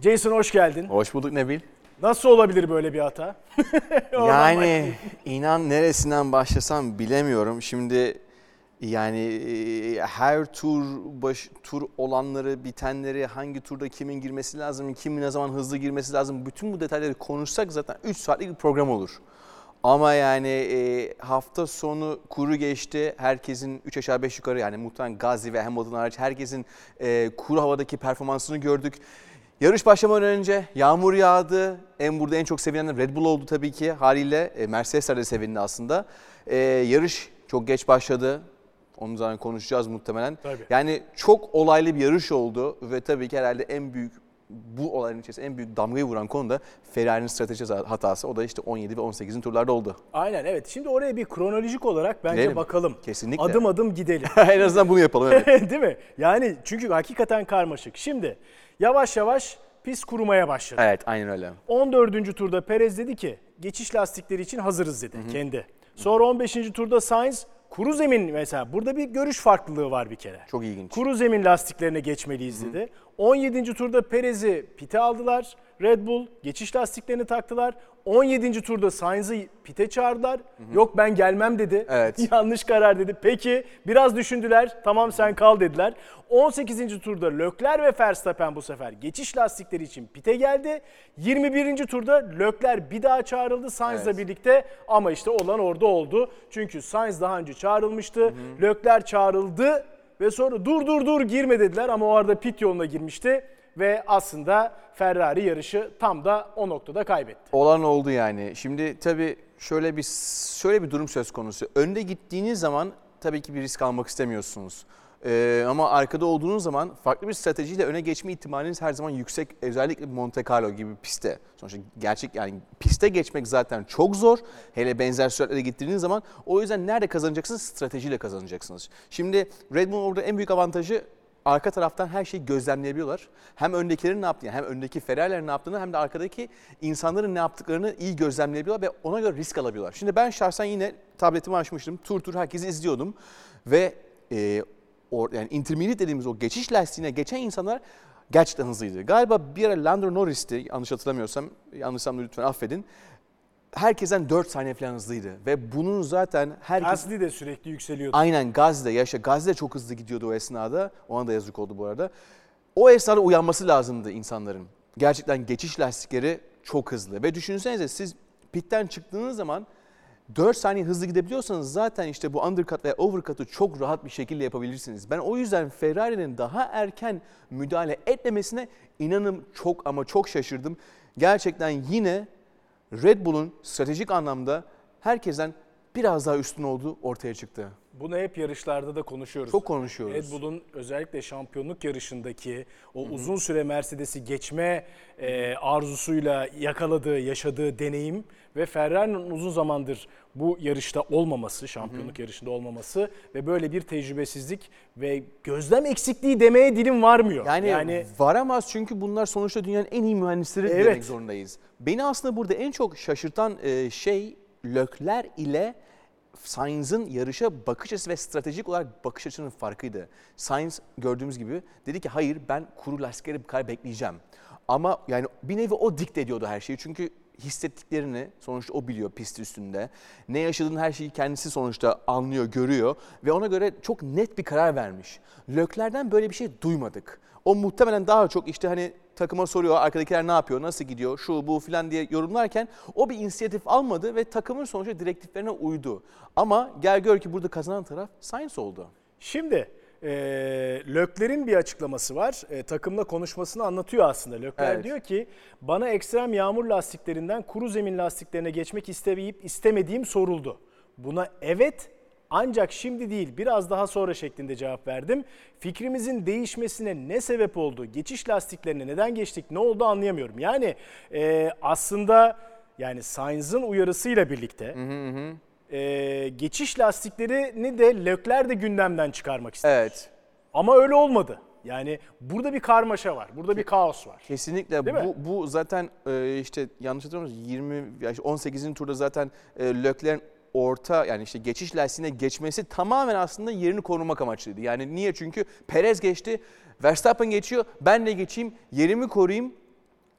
Jason hoş geldin. Hoş bulduk Nebil. Nasıl olabilir böyle bir hata? Yani inan neresinden başlasam bilemiyorum. Şimdi yani e, her tur baş tur olanları, bitenleri, hangi turda kimin girmesi lazım, kimin ne zaman hızlı girmesi lazım. Bütün bu detayları konuşsak zaten 3 saatlik bir program olur. Ama yani e, hafta sonu kuru geçti. Herkesin 3 aşağı 5 yukarı yani muhtemelen Gazi ve Hamilton hariç herkesin e, kuru havadaki performansını gördük. Yarış başlamadan önce yağmur yağdı. En burada en çok sevilen Red Bull oldu tabii ki haliyle. E, Mercedes de sevindi aslında. E, yarış çok geç başladı. Onu zaten konuşacağız muhtemelen. Tabii. Yani çok olaylı bir yarış oldu ve tabii ki herhalde en büyük bu olayın içerisinde en büyük damgayı vuran konu da Ferrari'nin strateji hatası. O da işte 17 ve 18'in turlarda oldu. Aynen evet. Şimdi oraya bir kronolojik olarak bence Gidelim. bakalım. Kesinlikle. Adım adım gidelim. en azından bunu yapalım evet. Değil mi? Yani çünkü hakikaten karmaşık. Şimdi yavaş yavaş pist kurumaya başladı. evet aynen öyle. 14. turda Perez dedi ki geçiş lastikleri için hazırız dedi kendi. Sonra 15. turda Sainz kuru zemin mesela burada bir görüş farklılığı var bir kere. Çok ilginç. Kuru zemin lastiklerine geçmeliyiz dedi. 17. turda Perez'i pite aldılar. Red Bull geçiş lastiklerini taktılar. 17. turda Sainz'ı pite çağırdılar. Yok ben gelmem dedi. Evet. Yanlış karar dedi. Peki biraz düşündüler. Tamam sen kal dediler. 18. turda Leclerc ve Verstappen bu sefer geçiş lastikleri için pite geldi. 21. turda Leclerc bir daha çağrıldı Sainz'la Evet. birlikte ama işte olan orada oldu. Çünkü Sainz daha önce çağrılmıştı. Leclerc çağrıldı ve sonra dur dur dur girme dediler ama o arada pit yoluna girmişti ve aslında Ferrari yarışı tam da o noktada kaybetti. Olan oldu yani. Şimdi tabii şöyle bir şöyle bir durum söz konusu. Önde gittiğiniz zaman tabii ki bir risk almak istemiyorsunuz. Ee, ama arkada olduğunuz zaman farklı bir stratejiyle öne geçme ihtimaliniz her zaman yüksek. Özellikle Monte Carlo gibi bir pistte. Sonuçta gerçek yani piste geçmek zaten çok zor. Hele benzer süratlere gittiğiniz zaman. O yüzden nerede kazanacaksınız? Stratejiyle kazanacaksınız. Şimdi Red Bull'un orada en büyük avantajı arka taraftan her şeyi gözlemleyebiliyorlar. Hem öndekilerin ne yaptığını, hem öndeki Ferrari'lerin ne yaptığını hem de arkadaki insanların ne yaptıklarını iyi gözlemleyebiliyorlar ve ona göre risk alabiliyorlar. Şimdi ben şahsen yine tabletimi açmıştım. Tur tur herkesi izliyordum ve e, or, yani intermediate dediğimiz o geçiş lastiğine geçen insanlar gerçekten hızlıydı. Galiba bir ara Lando Norris'ti yanlış hatırlamıyorsam, yanlışsam da lütfen affedin. Herkesten 4 saniye falan hızlıydı ve bunun zaten herkes... Gasly de sürekli yükseliyordu. Aynen Gazze, yaşa Gazze çok hızlı gidiyordu o esnada. Ona da yazık oldu bu arada. O esnada uyanması lazımdı insanların. Gerçekten geçiş lastikleri çok hızlı. Ve düşünsenize siz pitten çıktığınız zaman 4 saniye hızlı gidebiliyorsanız zaten işte bu undercut ve overcut'u çok rahat bir şekilde yapabilirsiniz. Ben o yüzden Ferrari'nin daha erken müdahale etmemesine inanın çok ama çok şaşırdım. Gerçekten yine Red Bull'un stratejik anlamda herkesten biraz daha üstün olduğu ortaya çıktı. Bunu hep yarışlarda da konuşuyoruz. Çok konuşuyoruz. Red Bull'un özellikle şampiyonluk yarışındaki o uzun süre Mercedes'i geçme e, arzusuyla yakaladığı, yaşadığı deneyim ve Ferrari'nin uzun zamandır bu yarışta olmaması, şampiyonluk yarışında olmaması ve böyle bir tecrübesizlik ve gözlem eksikliği demeye dilim varmıyor. Yani, varamaz çünkü bunlar sonuçta dünyanın en iyi mühendisleri Evet. demek zorundayız. Beni aslında burada en çok şaşırtan e, şey Lökler ile Sainz'ın yarışa bakış açısı ve stratejik olarak bakış açısının farkıydı. Sainz gördüğümüz gibi dedi ki hayır ben kuru lastikleri kadar bekleyeceğim. Ama yani bir nevi o dikte ediyordu her şeyi. Çünkü hissettiklerini sonuçta o biliyor pist üstünde. Ne yaşadığını her şeyi kendisi sonuçta anlıyor, görüyor ve ona göre çok net bir karar vermiş. Lökler'den böyle bir şey duymadık. O muhtemelen daha çok işte hani takıma soruyor arkadakiler ne yapıyor, nasıl gidiyor, şu bu filan diye yorumlarken o bir inisiyatif almadı ve takımın sonuçta direktiflerine uydu. Ama gel gör ki burada kazanan taraf Sainz oldu. Şimdi e, Lökler'in bir açıklaması var. E, takımla konuşmasını anlatıyor aslında. Lökler Evet. diyor ki bana ekstrem yağmur lastiklerinden kuru zemin lastiklerine geçmek istemeyip istemediğim soruldu. Buna evet ancak şimdi değil biraz daha sonra şeklinde cevap verdim. Fikrimizin değişmesine ne sebep oldu? Geçiş lastiklerine neden geçtik? Ne oldu anlayamıyorum. Yani e, aslında yani Sainz'ın uyarısıyla birlikte e, geçiş lastiklerini de Lökler de gündemden çıkarmak istedi. Evet. Ama öyle olmadı. Yani burada bir karmaşa var. Burada bir kaos var. Kesinlikle Değil mi? bu, bu zaten e, işte yanlış hatırlamıyorsam 20 ya işte 18. turda zaten e, orta yani işte geçiş lastiğine geçmesi tamamen aslında yerini korumak amaçlıydı. Yani niye? Çünkü Perez geçti, Verstappen geçiyor, ben de geçeyim, yerimi koruyayım.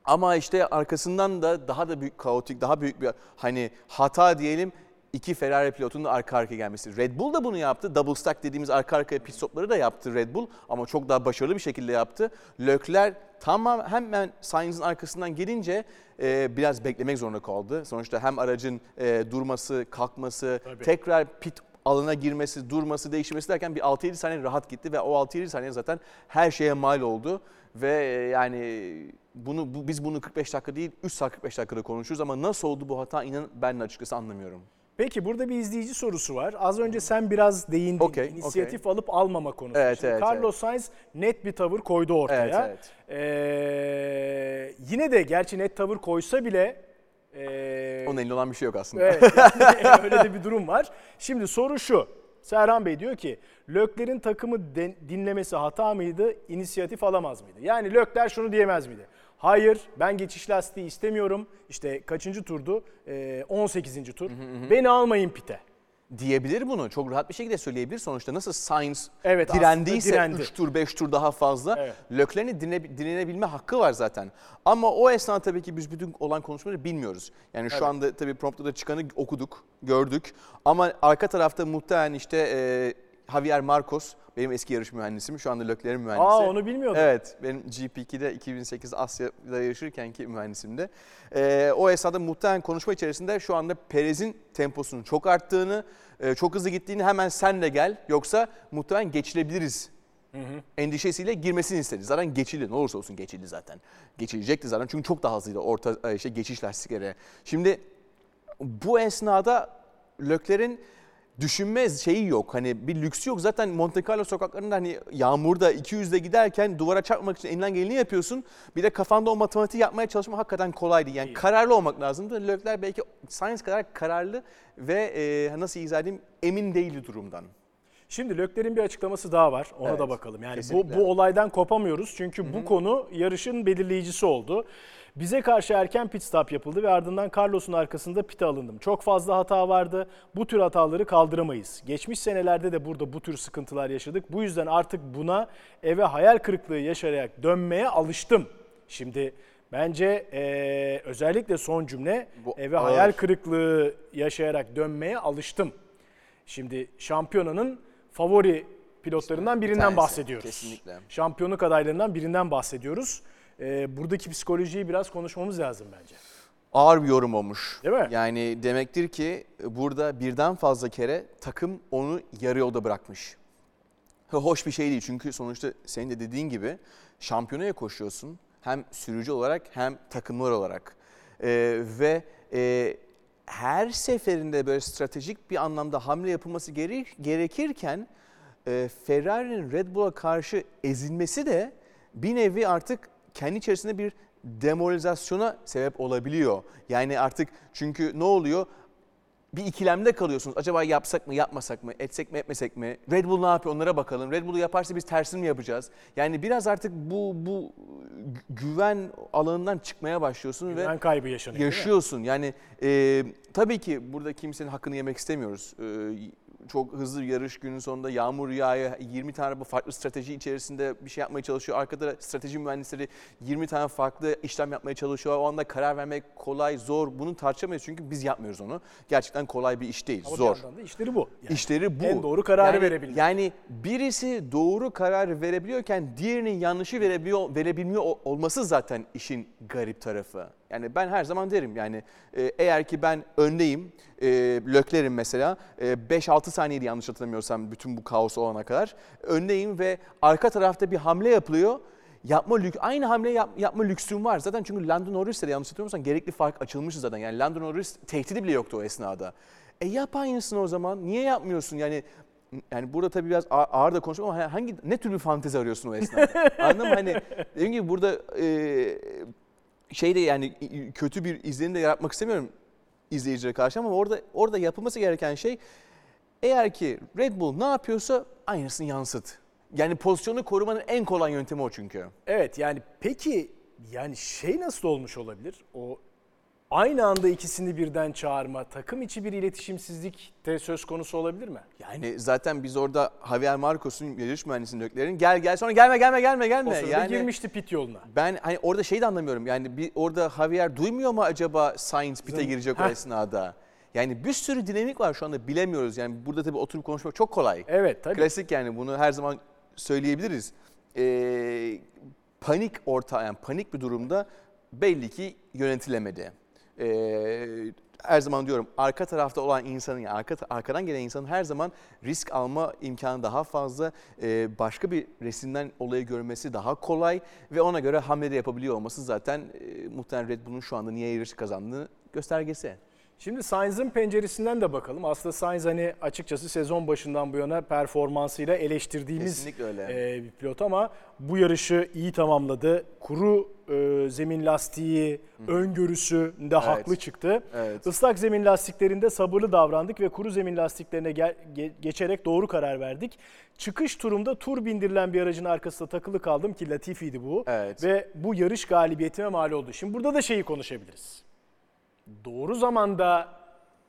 Ama işte arkasından da daha da büyük kaotik, daha büyük bir hani hata diyelim iki Ferrari pilotunun arka arkaya gelmesi. Red Bull da bunu yaptı. Double stack dediğimiz arka arkaya pit stopları da yaptı Red Bull ama çok daha başarılı bir şekilde yaptı. Leclerc tamam hemen Sainz'in arkasından gelince e, biraz beklemek zorunda kaldı. Sonuçta hem aracın e, durması, kalkması, Tabii. tekrar pit alana girmesi, durması, değişmesi derken bir 6-7 saniye rahat gitti ve o 6-7 saniye zaten her şeye mal oldu. Ve e, yani bunu bu, biz bunu 45 dakika değil 3 saat 45 dakikada konuşuruz ama nasıl oldu bu hata inan ben açıkçası anlamıyorum. Peki burada bir izleyici sorusu var. Az önce sen biraz değindin. Okey, İnisiyatif alıp almama konusu. Evet, Şimdi evet, Carlos Sainz net bir tavır koydu ortaya. Evet, Ee, yine de gerçi net tavır koysa bile ee, Onun elinde olan bir şey yok aslında. Evet yani öyle de bir durum var. Şimdi soru şu. Serhan Bey diyor ki Lökler'in takımı dinlemesi hata mıydı, inisiyatif alamaz mıydı? Yani Lökler şunu diyemez miydi? Hayır ben geçiş lastiği istemiyorum. İşte kaçıncı turdu? Ee, 18. tur. Beni almayın pite. diyebilir bunu. Çok rahat bir şekilde söyleyebilir. Sonuçta nasıl Sainz Evet, direndiyse aslında direndi. 3 tur 5 tur daha fazla Evet. Leclerc'in dinle, dinlenebilme hakkı var zaten. Ama o esnada tabii ki biz bütün olan konuşmaları bilmiyoruz. Yani şu anda tabii promptta da çıkanı okuduk, gördük. Ama arka tarafta muhtemelen işte e, Javier Marcos benim eski yarış mühendisim. Şu anda Leclerc'in mühendisi. Aa onu bilmiyordum. Evet, benim GP2'de 2008 Asya'da yarışırken ki mühendisimdi. Ee, o esnada muhtemelen konuşma içerisinde şu anda Perez'in temposunun çok arttığını, e, çok hızlı gittiğini hemen sen de gel yoksa muhtemelen geçilebiliriz endişesiyle girmesini istedi. Zaten geçildi. Ne olursa olsun geçildi zaten. Geçilecekti zaten çünkü çok daha hızlıydı orta e, işte geçiş lastikleri. Şimdi bu esnada Lökler'in düşünme şeyi yok. Hani bir lüksü yok. Zaten Monte Carlo sokaklarında hani yağmurda 200'de giderken duvara çarpmak için elinden geleni yapıyorsun. Bir de kafanda o matematiği yapmaya çalışmak hakikaten kolaydı. Yani Değil. kararlı olmak lazımdı. Lökler belki Sainz kadar kararlı ve e, nasıl izah edeyim emin değildi durumdan. Şimdi Lökler'in bir açıklaması daha var. Ona Evet, da bakalım. Yani bu, kesinlikle. bu olaydan kopamıyoruz. Çünkü bu konu yarışın belirleyicisi oldu. Bize karşı erken pit stop yapıldı ve ardından Carlos'un arkasında pite alındım. Çok fazla hata vardı. Bu tür hataları kaldıramayız. Geçmiş senelerde de burada bu tür sıkıntılar yaşadık. Bu yüzden artık buna eve hayal kırıklığı yaşayarak dönmeye alıştım. Şimdi bence eee, özellikle son cümle Bu eve ağır. hayal kırıklığı yaşayarak dönmeye alıştım. Şimdi şampiyonanın favori pilotlarından birinden bahsediyoruz. kesinlikle. Şampiyonluk adaylarından birinden bahsediyoruz. Ee, buradaki psikolojiyi biraz konuşmamız lazım bence. ağır bir yorum olmuş. Değil mi? Yani demektir ki burada birden fazla kere takım onu yarı yolda bırakmış. Ha, Hoş bir şey değil çünkü sonuçta senin de dediğin gibi şampiyonaya koşuyorsun. Hem sürücü olarak hem takımlar olarak. Ee, ve e, her seferinde böyle stratejik bir anlamda hamle yapılması gere- gerekirken e, Ferrari'nin Red Bull'a karşı ezilmesi de bir nevi artık kendi içerisinde bir demoralizasyona sebep olabiliyor. Yani artık çünkü ne oluyor? bir ikilemde kalıyorsunuz. Acaba yapsak mı, yapmasak mı, etsek mi, etmesek mi? Red Bull ne yapıyor onlara bakalım. Red Bull'u yaparsa biz tersini mi yapacağız? Yani biraz artık bu bu güven alanından çıkmaya başlıyorsun ve Ben kaybı yaşanıyor. yaşıyorsun. Yani e, tabii ki burada kimsenin hakkını yemek istemiyoruz. E, çok hızlı bir yarış günün sonunda yağmur yağıyor. 20 tane bu farklı strateji içerisinde bir şey yapmaya çalışıyor. Arkada strateji mühendisleri 20 tane farklı işlem yapmaya çalışıyor. O anda karar vermek kolay, zor. Bunu tartışamayız çünkü biz yapmıyoruz onu. Gerçekten kolay bir iş değil, Ama zor. da işleri bu. Yani İşleri bu. En doğru kararı yani, verebilmek. Yani birisi doğru karar verebiliyorken diğerinin yanlışı verebiliyor, verebilmiyor ol- olması zaten işin garip tarafı. Yani ben her zaman derim yani e, eğer ki ben öndeyim, e, Lökler'im mesela e, 5-6 saniyeydi yanlış hatırlamıyorsam bütün bu kaos olana kadar. Öndeyim ve arka tarafta bir hamle yapılıyor. Yapma lük aynı hamle yap- yapma lüksüm var. Zaten çünkü Lando Norris'te de yanlış hatırlamıyorsam gerekli fark açılmıştı zaten. Yani Lando Norris tehdidi bile yoktu o esnada. E yap aynısını o zaman. Niye yapmıyorsun? Yani yani burada tabii biraz ağır da konuşuyorum ama hangi ne tür bir fantezi arıyorsun o esnada? Anladın mı? Hani dediğim gibi burada e, şey de yani kötü bir izlenim de yaratmak istemiyorum izleyicilere karşı ama orada orada yapılması gereken şey eğer ki Red Bull ne yapıyorsa aynısını yansıt. Yani pozisyonu korumanın en kolay yöntemi o çünkü. Evet yani peki yani şey nasıl olmuş olabilir? O aynı anda ikisini birden çağırma, takım içi bir iletişimsizlik de söz konusu olabilir mi? Yani zaten biz orada Javier Marcos'un yarış mühendisinin döklerin gel gel sonra gelme gelme gelme O gelme. sırada Yani girmişti pit yoluna. ben hani orada şey de anlamıyorum. Yani bir orada Javier duymuyor mu acaba Sainz pite girecek o Heh. esnada? Yani bir sürü dinamik var şu anda bilemiyoruz. Yani burada tabii oturup konuşmak çok kolay. Evet tabii. Klasik yani bunu her zaman söyleyebiliriz. Ee, panik orta yani panik bir durumda belli ki yönetilemedi. Ee, her zaman diyorum arka tarafta olan insanın yani arka, arkadan gelen insanın her zaman risk alma imkanı daha fazla. Ee, başka bir resimden olayı görmesi daha kolay ve ona göre hamle de yapabiliyor olması zaten e, muhtemelen Red Bull'un şu anda niye yarışı kazandığını göstergesi. Şimdi Sainz'ın penceresinden de bakalım. Aslında Sainz hani açıkçası sezon başından bu yana performansıyla eleştirdiğimiz Kesinlikle öyle. e, bir pilot ama bu yarışı iyi tamamladı. Kuru e, zemin lastiği öngörüsü de haklı çıktı. Evet. Islak zemin lastiklerinde sabırlı davrandık ve kuru zemin lastiklerine gel- ge- geçerek doğru karar verdik. Çıkış turumda tur bindirilen bir aracın arkasında takılı kaldım ki Latifi'ydi bu. Evet. Ve bu yarış galibiyetime mal oldu. Şimdi burada da şeyi konuşabiliriz doğru zamanda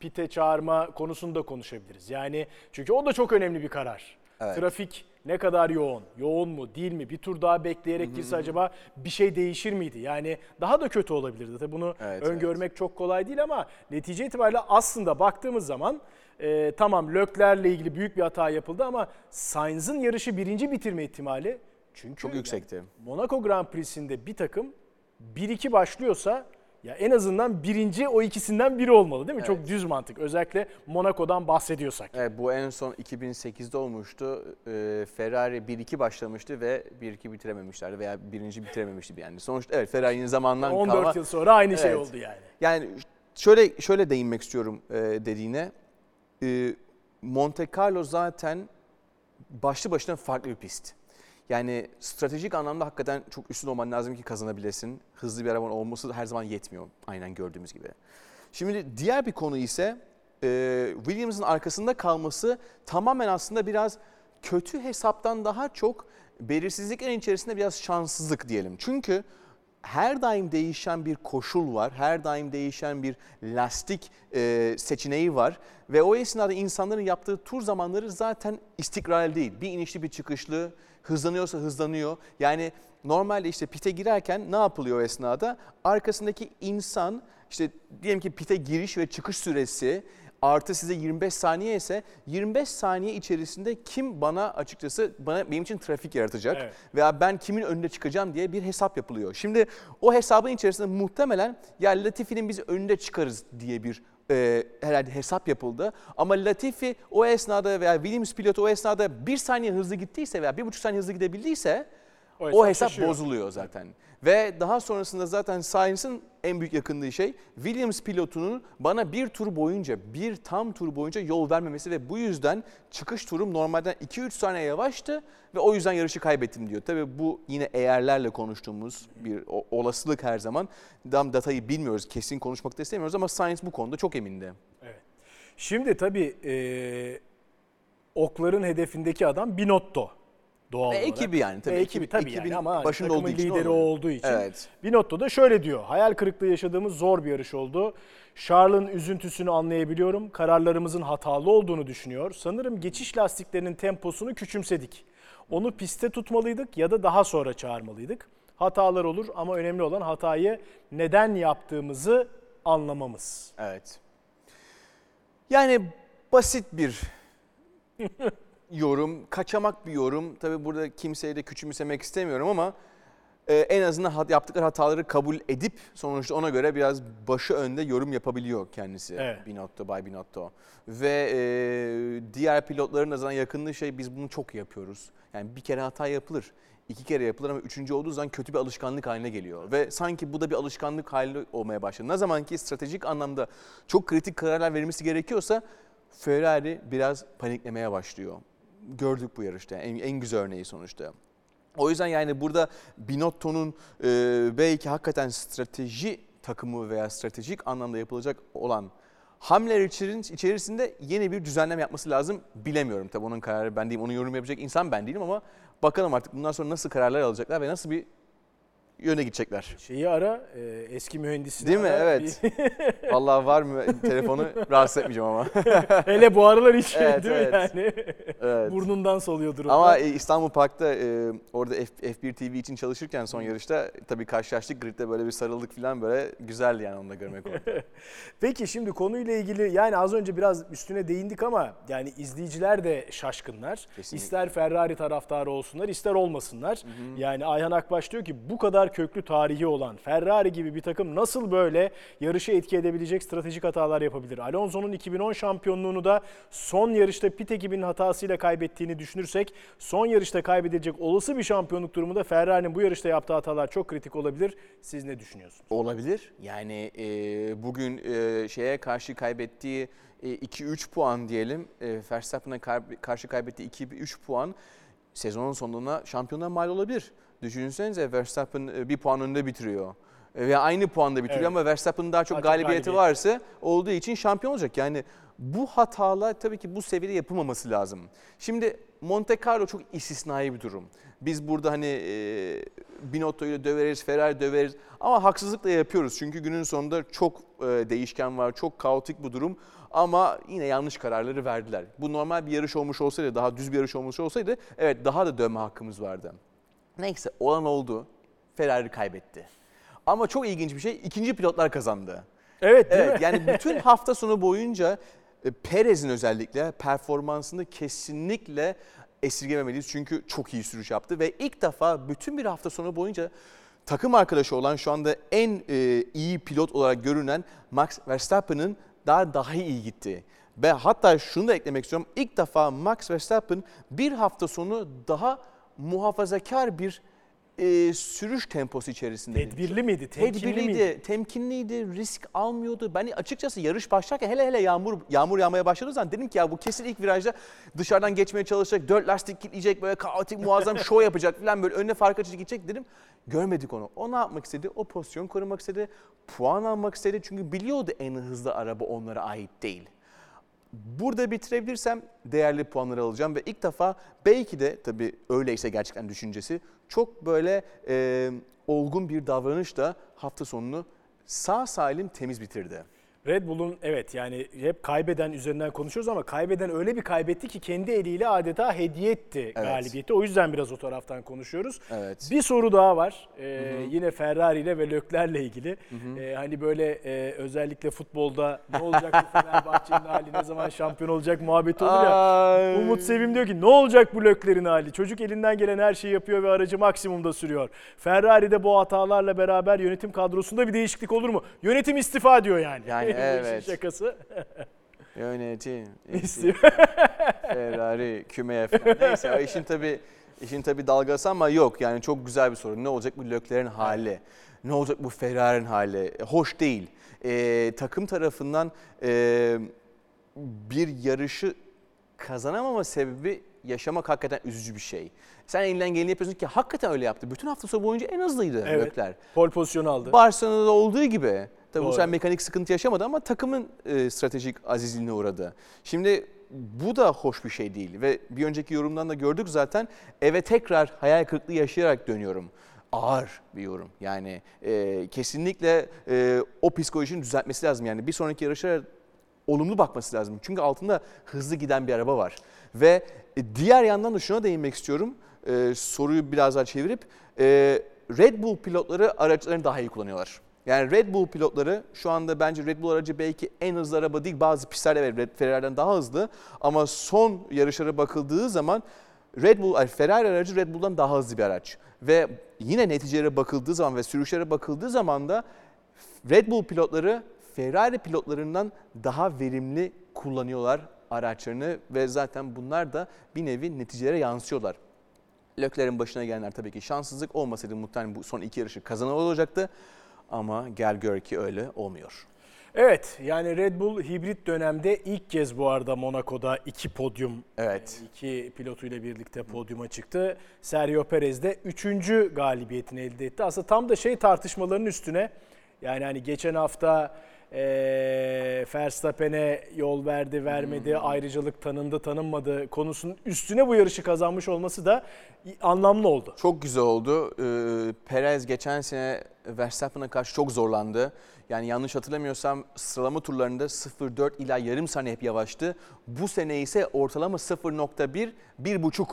pite çağırma konusunu da konuşabiliriz. Yani çünkü o da çok önemli bir karar. Evet. Trafik ne kadar yoğun, yoğun mu değil mi? Bir tur daha bekleyerek girse acaba bir şey değişir miydi? Yani daha da kötü olabilirdi. Tabii bunu Evet, öngörmek çok kolay değil ama netice itibariyle aslında baktığımız zaman e, tamam Lökler'le ilgili büyük bir hata yapıldı ama Sainz'ın yarışı birinci bitirme ihtimali çünkü Çok yüksekti. Monaco Grand Prix'sinde bir takım 1-2 başlıyorsa ya en azından birinci o ikisinden biri olmalı değil mi? Çok düz mantık. Özellikle Monaco'dan bahsediyorsak. Evet bu en son 2008'de olmuştu. Ee, Ferrari 1-2 başlamıştı ve 1-2 bitirememişlerdi veya birinci bitirememişti yani. Sonuçta evet Ferrari'nin zamandan 14 kalma. yıl sonra aynı şey Evet. oldu yani. Yani şöyle şöyle değinmek istiyorum e, dediğine. E, Monte Carlo zaten başlı başına farklı bir pist. Yani stratejik anlamda hakikaten çok üstün olman lazım ki kazanabilesin. Hızlı bir araban olması her zaman yetmiyor aynen gördüğümüz gibi. Şimdi diğer bir konu ise e, Williams'ın arkasında kalması tamamen aslında biraz kötü hesaptan daha çok belirsizliklerin içerisinde biraz şanssızlık diyelim. Çünkü her daim değişen bir koşul var, her daim değişen bir lastik e, seçeneği var ve o esnada insanların yaptığı tur zamanları zaten istikrarlı değil. Bir inişli bir çıkışlı, hızlanıyorsa hızlanıyor. Yani normalde işte pite girerken ne yapılıyor o esnada? Arkasındaki insan işte diyelim ki pite giriş ve çıkış süresi artı size 25 saniye ise 25 saniye içerisinde kim bana açıkçası bana benim için trafik yaratacak Evet. veya ben kimin önüne çıkacağım diye bir hesap yapılıyor. Şimdi o hesabın içerisinde muhtemelen ya Latifi'nin biz önünde çıkarız diye bir e, herhalde hesap yapıldı. Ama Latifi o esnada veya Williams pilotu o esnada bir saniye hızlı gittiyse veya bir buçuk saniye hızlı gidebildiyse O o hesap hesap, şaşıyor. bozuluyor zaten. Ve daha sonrasında zaten Sainz'ın en büyük yakındığı şey Williams pilotunun bana bir tur boyunca, bir tam tur boyunca yol vermemesi ve bu yüzden çıkış turum normalden 2-3 saniye yavaştı ve o yüzden yarışı kaybettim diyor. Tabii bu yine eğerlerle konuştuğumuz bir olasılık her zaman. Tam datayı bilmiyoruz, kesin konuşmak da istemiyoruz ama Sainz bu konuda çok emindi. Evet. Şimdi tabii e, okların hedefindeki adam Binotto. Doğal Ve olarak. ekibi yani tabii. Ve ekibi tabii ekibin yani ama başında takımın olduğu için lideri olmuyor. olduğu için. Evet. Binotto da şöyle diyor. Hayal kırıklığı yaşadığımız zor bir yarış oldu. Charles'ın üzüntüsünü anlayabiliyorum. Kararlarımızın hatalı olduğunu düşünüyor. Sanırım geçiş lastiklerinin temposunu küçümsedik. Onu piste tutmalıydık ya da daha sonra çağırmalıydık. Hatalar olur ama önemli olan hatayı neden yaptığımızı anlamamız. Evet. Yani basit bir yorum, kaçamak bir yorum. Tabii burada kimseyi de küçümsemek istemiyorum ama e, en azından yaptıkları hataları kabul edip sonuçta ona göre biraz başı önde yorum yapabiliyor kendisi. Evet. Binotto, Bay Binotto. Ve e, diğer pilotların da zaten yakınlığı şey biz bunu çok yapıyoruz. Yani bir kere hata yapılır. iki kere yapılır ama üçüncü olduğu zaman kötü bir alışkanlık haline geliyor. Ve sanki bu da bir alışkanlık haline olmaya başladı. Ne zaman ki stratejik anlamda çok kritik kararlar verilmesi gerekiyorsa Ferrari biraz paniklemeye başlıyor. Gördük bu yarışta. En, en güzel örneği sonuçta. O yüzden yani burada Binotto'nun e, belki hakikaten strateji takımı veya stratejik anlamda yapılacak olan hamleler içerisinde yeni bir düzenleme yapması lazım. Bilemiyorum tabii onun kararı ben değilim. Onu yorum yapacak insan ben değilim ama bakalım artık bundan sonra nasıl kararlar alacaklar ve nasıl bir yöne gidecekler. Şeyi ara, e, eski mühendisini Değil mi? ara. Evet. Vallahi var mı telefonu rahatsız etmeyeceğim ama. Hele bu aralar hiç Evet, değil evet. yani? Evet. Burnundan soluyordur. Ama e, İstanbul Park'ta e, orada F, F1 TV için çalışırken son yarışta tabii karşılaştık. Grid'de böyle bir sarıldık falan böyle güzeldi yani onu da görmek orada. Peki şimdi konuyla ilgili yani az önce biraz üstüne değindik ama yani izleyiciler de şaşkınlar. Kesinlikle. İster Ferrari taraftarı olsunlar ister olmasınlar. Yani Ayhan Akbaş diyor ki bu kadar köklü tarihi olan Ferrari gibi bir takım nasıl böyle yarışı etki edebilecek stratejik hatalar yapabilir? Alonso'nun 2010 şampiyonluğunu da son yarışta pit ekibinin hatasıyla kaybettiğini düşünürsek son yarışta kaybedilecek olası bir şampiyonluk durumunda Ferrari'nin bu yarışta yaptığı hatalar çok kritik olabilir. Siz ne düşünüyorsunuz? Olabilir. Yani e, bugün e, şeye karşı kaybettiği e, 2-3 puan diyelim. E, Verstappen'e kar- karşı kaybettiği 2-3 puan sezonun sonuna şampiyonluğa mal olabilir. Düşünsenize Verstappen e, bir puan önde bitiriyor. E, Ve aynı puanda bitiriyor Evet. ama Verstappen'ın daha çok Daha galibiyeti galibiyet. varsa olduğu için şampiyon olacak. Yani bu hatalar tabii ki bu seviyede yapılmaması lazım. Şimdi Monte Carlo çok istisnai bir durum. Biz burada hani e, Binotto'yu döveriz, Ferrari döveriz ama haksızlıkla yapıyoruz. Çünkü günün sonunda çok e, değişken var, çok kaotik bu durum. Ama yine yanlış kararları verdiler. Bu normal bir yarış olmuş olsaydı, daha düz bir yarış olmuş olsaydı evet daha da dövme hakkımız vardı. Neyse olan oldu. Ferrari kaybetti. Ama çok ilginç bir şey ikinci pilotlar kazandı. Evet değil mi? Evet yani bütün hafta sonu boyunca e, Perez'in özellikle performansını kesinlikle esirgememeliyiz. Çünkü çok iyi sürüş yaptı ve ilk defa bütün bir hafta sonu boyunca takım arkadaşı olan şu anda en e, iyi pilot olarak görünen Max Verstappen'ın daha daha iyi gitti. Ve hatta şunu da eklemek istiyorum. İlk defa Max Verstappen bir hafta sonu daha muhafazakar bir e, sürüş temposu içerisinde. Tedbirli miydi? Temkinli Tedbirliydi, miydi? temkinliydi, risk almıyordu. Ben açıkçası yarış başlarken hele hele yağmur yağmur yağmaya başladığı zaman dedim ki ya bu kesin ilk virajda dışarıdan geçmeye çalışacak, dört lastik kilitleyecek, böyle kaotik muazzam şov yapacak falan böyle önüne fark açıcı gidecek dedim. Görmedik onu. O ne yapmak istedi? O pozisyon korumak istedi, puan almak istedi. Çünkü biliyordu en hızlı araba onlara ait değil. Burada bitirebilirsem değerli puanları alacağım ve ilk defa belki de tabii öyleyse gerçekten düşüncesi çok böyle e, olgun bir davranışla hafta sonunu sağ salim temiz bitirdi. Red Bull'un evet yani hep kaybeden üzerinden konuşuyoruz ama kaybeden öyle bir kaybetti ki kendi eliyle adeta hediye etti galibiyeti. O yüzden biraz o taraftan konuşuyoruz. Evet. Bir soru daha var. Ee, yine Ferrari ile ve Leclerc'le ilgili. Ee, hani böyle e, özellikle futbolda ne olacak bu Fenerbahçe'nin hali ne zaman şampiyon olacak muhabbeti olur ya. Ay. Umut Sevim diyor ki ne olacak bu Leclerc'in hali? Çocuk elinden gelen her şeyi yapıyor ve aracı maksimumda sürüyor. Ferrari'de bu hatalarla beraber yönetim kadrosunda bir değişiklik olur mu? Yönetim istifa diyor yani. Yani evet. Şakası. Yönetim. İstiyor. Ferrari, kümeye falan. Neyse o işin tabii işin tabii dalgası ama yok yani çok güzel bir soru. Ne olacak bu Leclerc'in hali? Ne olacak bu Ferrari'nin hali? E, Hoş değil. Ee, takım tarafından e, bir yarışı kazanamama sebebi yaşamak hakikaten üzücü bir şey. Sen elinden geleni yapıyorsun ki hakikaten öyle yaptı. Bütün hafta sonu boyunca en hızlıydı Evet. Leclerc. Pol pozisyonu aldı. Barcelona'da olduğu gibi. Tabii bu Doğru. sefer mekanik sıkıntı yaşamadı ama takımın e, stratejik azizliğine uğradı. Şimdi bu da hoş bir şey değil ve bir önceki yorumdan da gördük zaten eve tekrar hayal kırıklığı yaşayarak dönüyorum. Ağır bir yorum. Yani e, kesinlikle e, o psikolojinin düzeltmesi lazım. Yani bir sonraki yarışlara olumlu bakması lazım. Çünkü altında hızlı giden bir araba var. Ve e, diğer yandan da şuna değinmek istiyorum. E, soruyu biraz daha çevirip e, Red Bull pilotları araçlarını daha iyi kullanıyorlar. Yani Red Bull pilotları şu anda bence Red Bull aracı belki en hızlı araba değil. Bazı pistlerde evet Ferrari'den daha hızlı. Ama son yarışlara bakıldığı zaman Red Bull, Ferrari aracı Red Bull'dan daha hızlı bir araç. Ve yine neticelere bakıldığı zaman ve sürüşlere bakıldığı zaman da Red Bull pilotları Ferrari pilotlarından daha verimli kullanıyorlar araçlarını ve zaten bunlar da bir nevi neticelere yansıyorlar. Leclerc'in başına gelenler tabii ki şanssızlık olmasaydı muhtemelen bu son iki yarışı kazanan olacaktı. Ama gel gör ki öyle olmuyor. Evet yani Red Bull hibrit dönemde ilk kez bu arada Monaco'da iki podyum, Evet. iki pilotuyla birlikte podyuma çıktı. Sergio Perez de üçüncü galibiyetini elde etti. Aslında tam da şey tartışmalarının üstüne yani hani geçen hafta e, Verstappen'e yol verdi, vermedi, ayrıcalık tanındı, tanınmadı konusunun üstüne bu yarışı kazanmış olması da anlamlı oldu. Çok güzel oldu. Ee, Perez geçen sene Verstappen'a karşı çok zorlandı. Yani yanlış hatırlamıyorsam sıralama turlarında 0.4 ila yarım saniye hep yavaştı. Bu sene ise ortalama 0.1, 1.5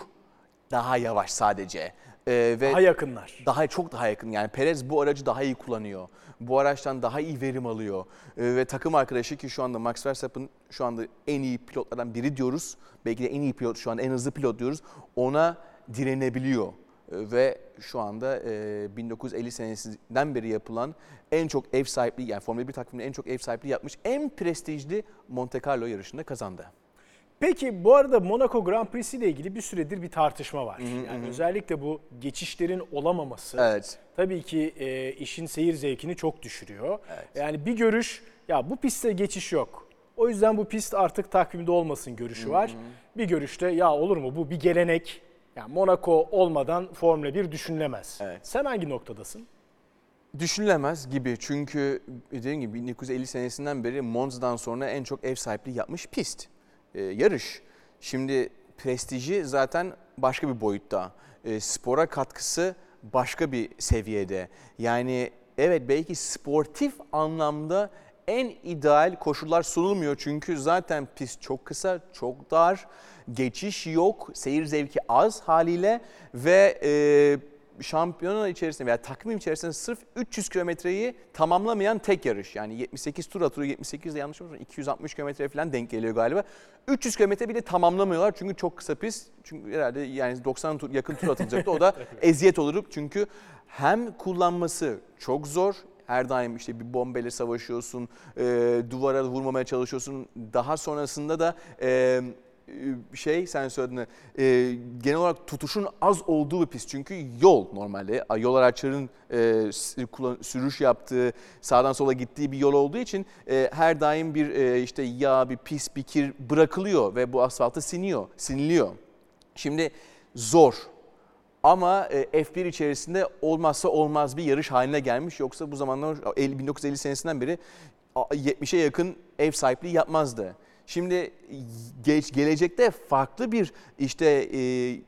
daha yavaş sadece. Ee, ve Daha yakınlar. daha çok daha yakın. Yani Perez bu aracı daha iyi kullanıyor. Bu araçtan daha iyi verim alıyor. Ee, ve takım arkadaşı ki şu anda Max Verstappen şu anda en iyi pilotlardan biri diyoruz. Belki de en iyi pilot şu an en hızlı pilot diyoruz. Ona direnebiliyor. Ee, ve şu anda e, 1950 senesinden beri yapılan en çok ev sahipliği yani Formula 1 takviminde en çok ev sahipliği yapmış en prestijli Monte Carlo yarışında kazandı. Peki bu arada Monaco Grand Prix ile ilgili bir süredir bir tartışma var. yani özellikle bu geçişlerin olamaması Evet. tabii ki e, işin seyir zevkini çok düşürüyor. Evet. Yani bir görüş ya bu pistte geçiş yok. O yüzden bu pist artık takvimde olmasın görüşü var. Bir görüşte ya olur mu bu bir gelenek. Yani Monaco olmadan Formula 1 düşünülemez. Evet. Sen hangi noktadasın? Düşünülemez gibi çünkü dediğim gibi 1950 senesinden beri Monza'dan sonra en çok ev sahipliği yapmış pist, e, yarış. Şimdi prestiji zaten başka bir boyutta, E, spora katkısı başka bir seviyede. Yani evet belki sportif anlamda en ideal koşullar sunulmuyor çünkü zaten pist çok kısa, çok dar, geçiş yok, seyir zevki az haliyle ve e, şampiyona içerisinde veya takvim içerisinde sırf 300 kilometreyi tamamlamayan tek yarış. Yani 78 tur atıyor, 78 de yanlış mı? 260 kilometre falan denk geliyor galiba. 300 kilometre bile tamamlamıyorlar çünkü çok kısa pist. Çünkü herhalde yani 90 tur, yakın tur atılacaktı. O da eziyet olur çünkü hem kullanması çok zor. Her daim işte bir bombeyle savaşıyorsun, e, duvara vurmamaya çalışıyorsun. Daha sonrasında da e, şey sen söyledin e, genel olarak tutuşun az olduğu bir pist çünkü yol normalde yol araçların e, sürüş yaptığı sağdan sola gittiği bir yol olduğu için e, her daim bir e, işte yağ bir pis bir kir bırakılıyor ve bu asfalta siniyor siniliyor. Şimdi zor ama e, F1 içerisinde olmazsa olmaz bir yarış haline gelmiş. Yoksa bu zamanlar 50 1950 senesinden beri a- 70'e yakın ev sahipliği yapmazdı. Şimdi geç, gelecekte farklı bir işte e,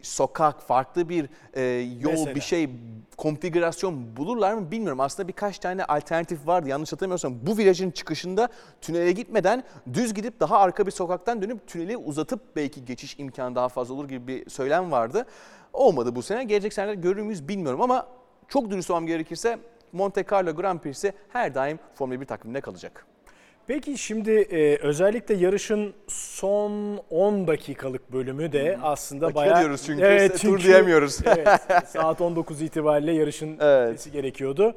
sokak, farklı bir e, yol, Mesela? bir şey konfigürasyon bulurlar mı bilmiyorum. Aslında birkaç tane alternatif vardı. Yanlış hatırlamıyorsam bu virajın çıkışında tünele gitmeden düz gidip daha arka bir sokaktan dönüp tüneli uzatıp belki geçiş imkanı daha fazla olur gibi bir söylem vardı. Olmadı bu sene. Gelecek seneler görür müyüz bilmiyorum ama çok dürüst olmam gerekirse Monte Carlo Grand Prix'si her daim Formula 1 takviminde kalacak. Peki şimdi e, özellikle yarışın son 10 dakikalık bölümü de aslında Dakika bayağı... diyoruz çünkü, tur diyemiyoruz. evet, saat 19 itibariyle yarışın Evet. bitmesi gerekiyordu.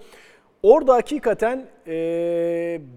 Orada hakikaten e,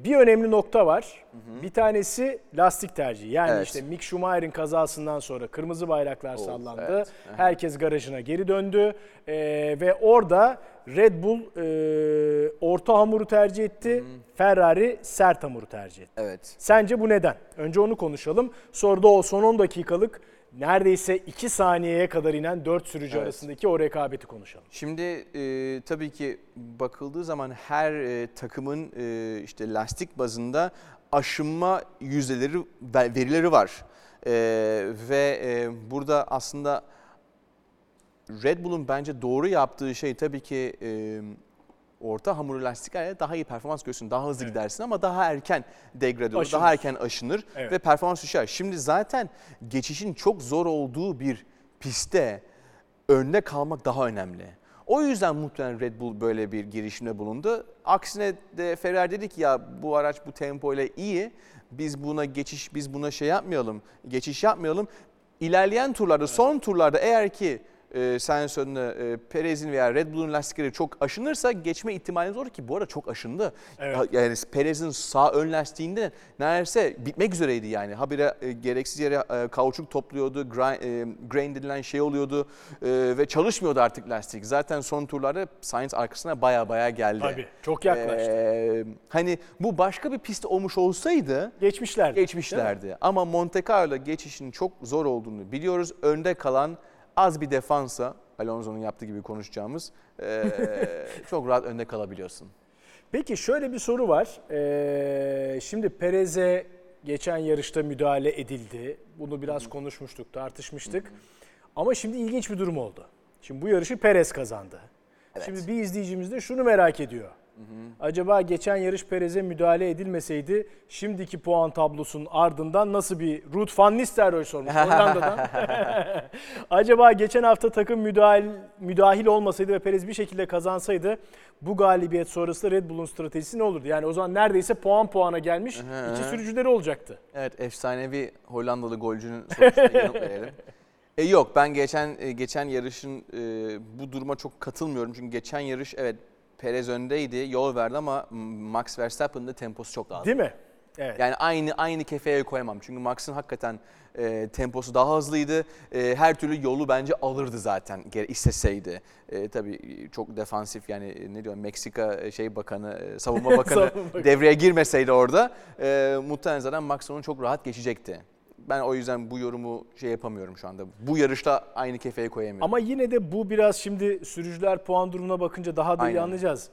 bir önemli nokta var. Bir tanesi lastik tercihi. Yani Evet. işte Mick Schumacher'in kazasından sonra kırmızı bayraklar sallandı. evet. Herkes garajına geri döndü. E, ve orada Red Bull e, orta hamuru tercih etti. Ferrari sert hamuru tercih etti. Evet. Sence bu neden? Önce onu konuşalım. Sonra da o son 10 dakikalık neredeyse 2 saniyeye kadar inen 4 sürücü Evet. arasındaki o rekabeti konuşalım. Şimdi e, tabii ki bakıldığı zaman her e, takımın e, işte lastik bazında aşınma yüzdeleri ve- verileri var. E, ve e, burada aslında Red Bull'un bence doğru yaptığı şey tabii ki e, orta hamurlu lastiklerle daha iyi performans görsün, daha hızlı Evet. gidersin ama daha erken degrade olur, Aşınır. daha erken aşınır Evet. ve performans düşer. Şimdi zaten geçişin çok zor olduğu bir pistte önde kalmak daha önemli. O yüzden muhtemelen Red Bull böyle bir girişimde bulundu. Aksine de Ferrari dedi ki ya bu araç bu tempoyla iyi. Biz buna geçiş, biz buna şey yapmayalım, geçiş yapmayalım. İlerleyen turlarda, son turlarda eğer ki e, sen söyledin e, Perez'in veya Red Bull'un lastikleri çok aşınırsa geçme ihtimali zor ki bu arada çok aşındı. Evet. Ya- Yani Perez'in sağ ön lastiğinde neredeyse bitmek üzereydi yani. Habire e, gereksiz yere e, kauçuk topluyordu, grind, e, grain denilen şey oluyordu e, ve çalışmıyordu artık lastik. Zaten son turlarda Sainz arkasına baya baya geldi. Tabii, çok yaklaştı. E, hani bu başka bir pist olmuş olsaydı Geçmişler. değil mi? geçmişlerdi. Ama Monte Carlo geçişin çok zor olduğunu biliyoruz. Önde kalan az bir defansa, Alonso'nun yaptığı gibi konuşacağımız, e, çok rahat önde kalabiliyorsun. Peki şöyle bir soru var. Ee, şimdi Perez'e geçen yarışta müdahale edildi. Bunu biraz konuşmuştuk, tartışmıştık. Ama şimdi ilginç bir durum oldu. Şimdi bu yarışı Perez kazandı. Şimdi bir izleyicimiz de şunu merak ediyor. Acaba geçen yarış Perez'e müdahale edilmeseydi şimdiki puan tablosunun ardından nasıl bir Ruud van Nistelrooy sormuş Hollanda'dan. Acaba geçen hafta takım müdahil, müdahil olmasaydı ve Perez bir şekilde kazansaydı bu galibiyet sonrası Red Bull'un stratejisi ne olurdu? Yani o zaman neredeyse puan puana gelmiş iki sürücüleri olacaktı. Evet efsanevi Hollandalı golcünün sorusuna yanıt verelim. E, yok ben geçen e, geçen yarışın e, bu duruma çok katılmıyorum. Çünkü geçen yarış evet Perez öndeydi, yol verdi ama Max Verstappen'ın da temposu çok daha az. Değil mi? Evet. Yani aynı aynı kefeye koyamam. Çünkü Max'ın hakikaten e, temposu daha hızlıydı. E, her türlü yolu bence alırdı zaten isteseydi. E, tabii çok defansif yani e, ne diyorum Meksika e, şey bakanı, e, savunma bakanı Savunma bakanı. devreye girmeseydi orada e, muhtemelen zaten Max onu çok rahat geçecekti. Ben o yüzden bu yorumu şey yapamıyorum şu anda. Bu yarışta aynı kefeye koyamıyorum. Ama yine de bu biraz şimdi sürücüler puan durumuna bakınca daha da iyi anlayacağız.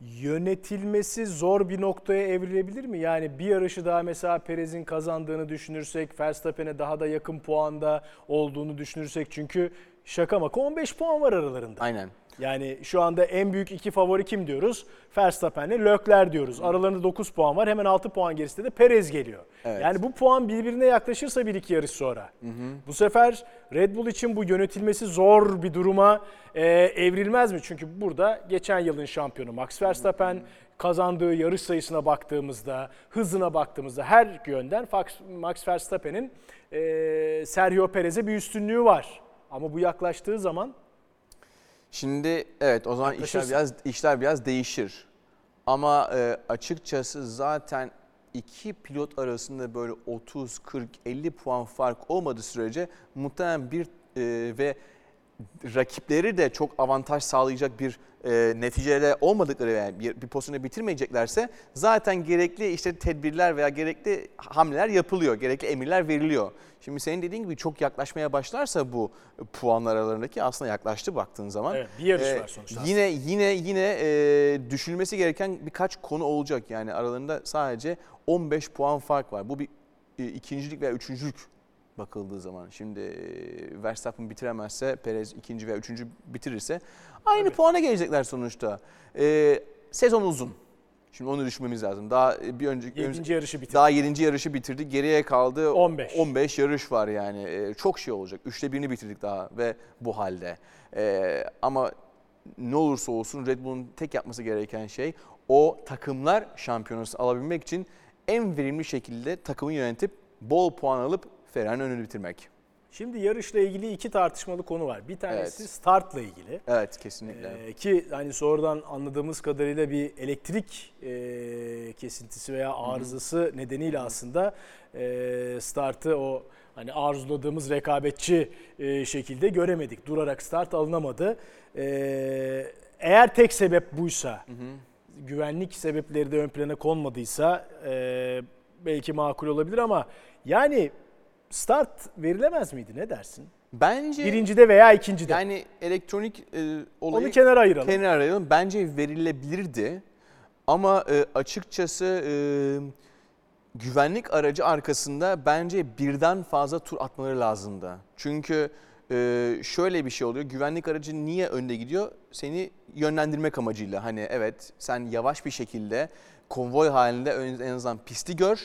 Yönetilmesi zor bir noktaya evrilebilir mi? Yani bir yarışı daha mesela Perez'in kazandığını düşünürsek, Verstappen'e daha da yakın puanda olduğunu düşünürsek çünkü şaka maka 15 puan var aralarında. Aynen. Yani şu anda en büyük iki favori kim diyoruz? Verstappen'le Leclerc diyoruz. Aralarında 9 puan var. Hemen 6 puan gerisinde de Perez geliyor. Evet. Yani bu puan birbirine yaklaşırsa bir iki yarış sonra. Bu sefer Red Bull için bu yönetilmesi zor bir duruma e, evrilmez mi? Çünkü burada geçen yılın şampiyonu Max Verstappen kazandığı yarış sayısına baktığımızda, hızına baktığımızda her yönden Max Verstappen'in e, Sergio Perez'e bir üstünlüğü var. Ama bu yaklaştığı zaman Şimdi evet o zaman işler biraz işler biraz değişir. Ama e, açıkçası zaten iki pilot arasında böyle 30, 40, 50 puan fark olmadığı sürece muhtemelen bir e, ve rakipleri de çok avantaj sağlayacak bir e, neticede olmadıkları yani bir, bir pozisyonu bitirmeyeceklerse zaten gerekli işte tedbirler veya gerekli hamleler yapılıyor, gerekli emirler veriliyor. Şimdi senin dediğin gibi çok yaklaşmaya başlarsa bu puanlar aralarındaki aslında yaklaştı baktığın zaman. Evet, bir yarış Ee, var sonuçta Yine yine yine e, düşünülmesi gereken birkaç konu olacak. Yani aralarında sadece 15 puan fark var. Bu bir e, ikincilik veya üçüncülük bakıldığı zaman. Şimdi Verstappen bitiremezse, Perez ikinci veya üçüncü bitirirse aynı Tabii. puana gelecekler sonuçta. E, sezon uzun. Şimdi onu düşünmemiz lazım. Daha bir önceki 7. yarışı bitirdi. daha 7. yarışı bitirdik. Geriye kaldı 15. 15 yarış var yani. Ee, çok şey olacak. Üçte birini bitirdik daha ve bu halde. Ee, ama ne olursa olsun Red Bull'un tek yapması gereken şey o takımlar şampiyonası alabilmek için en verimli şekilde takımı yönetip bol puan alıp Ferrari'nin önünü bitirmek. Şimdi yarışla ilgili iki tartışmalı konu var. Bir tanesi Evet. startla ilgili. Evet kesinlikle. Ee, ki hani sonradan anladığımız kadarıyla bir elektrik e, kesintisi veya arızası nedeniyle aslında e, startı o hani arzuladığımız rekabetçi e, şekilde göremedik. Durarak start alınamadı. E, eğer tek sebep buysa, güvenlik sebepleri de ön plana konmadıysa e, belki makul olabilir ama yani start verilemez miydi ne dersin? Bence Birincide veya ikincide. yani elektronik e, olayı Onu kenara ayıralım. kenara arayalım. Bence verilebilirdi. Ama e, açıkçası e, güvenlik aracı arkasında bence birden fazla tur atmaları lazımdı. Çünkü e, şöyle bir şey oluyor. Güvenlik aracı niye önde gidiyor? Seni yönlendirmek amacıyla. Hani evet sen yavaş bir şekilde konvoy halinde en azından pisti gör.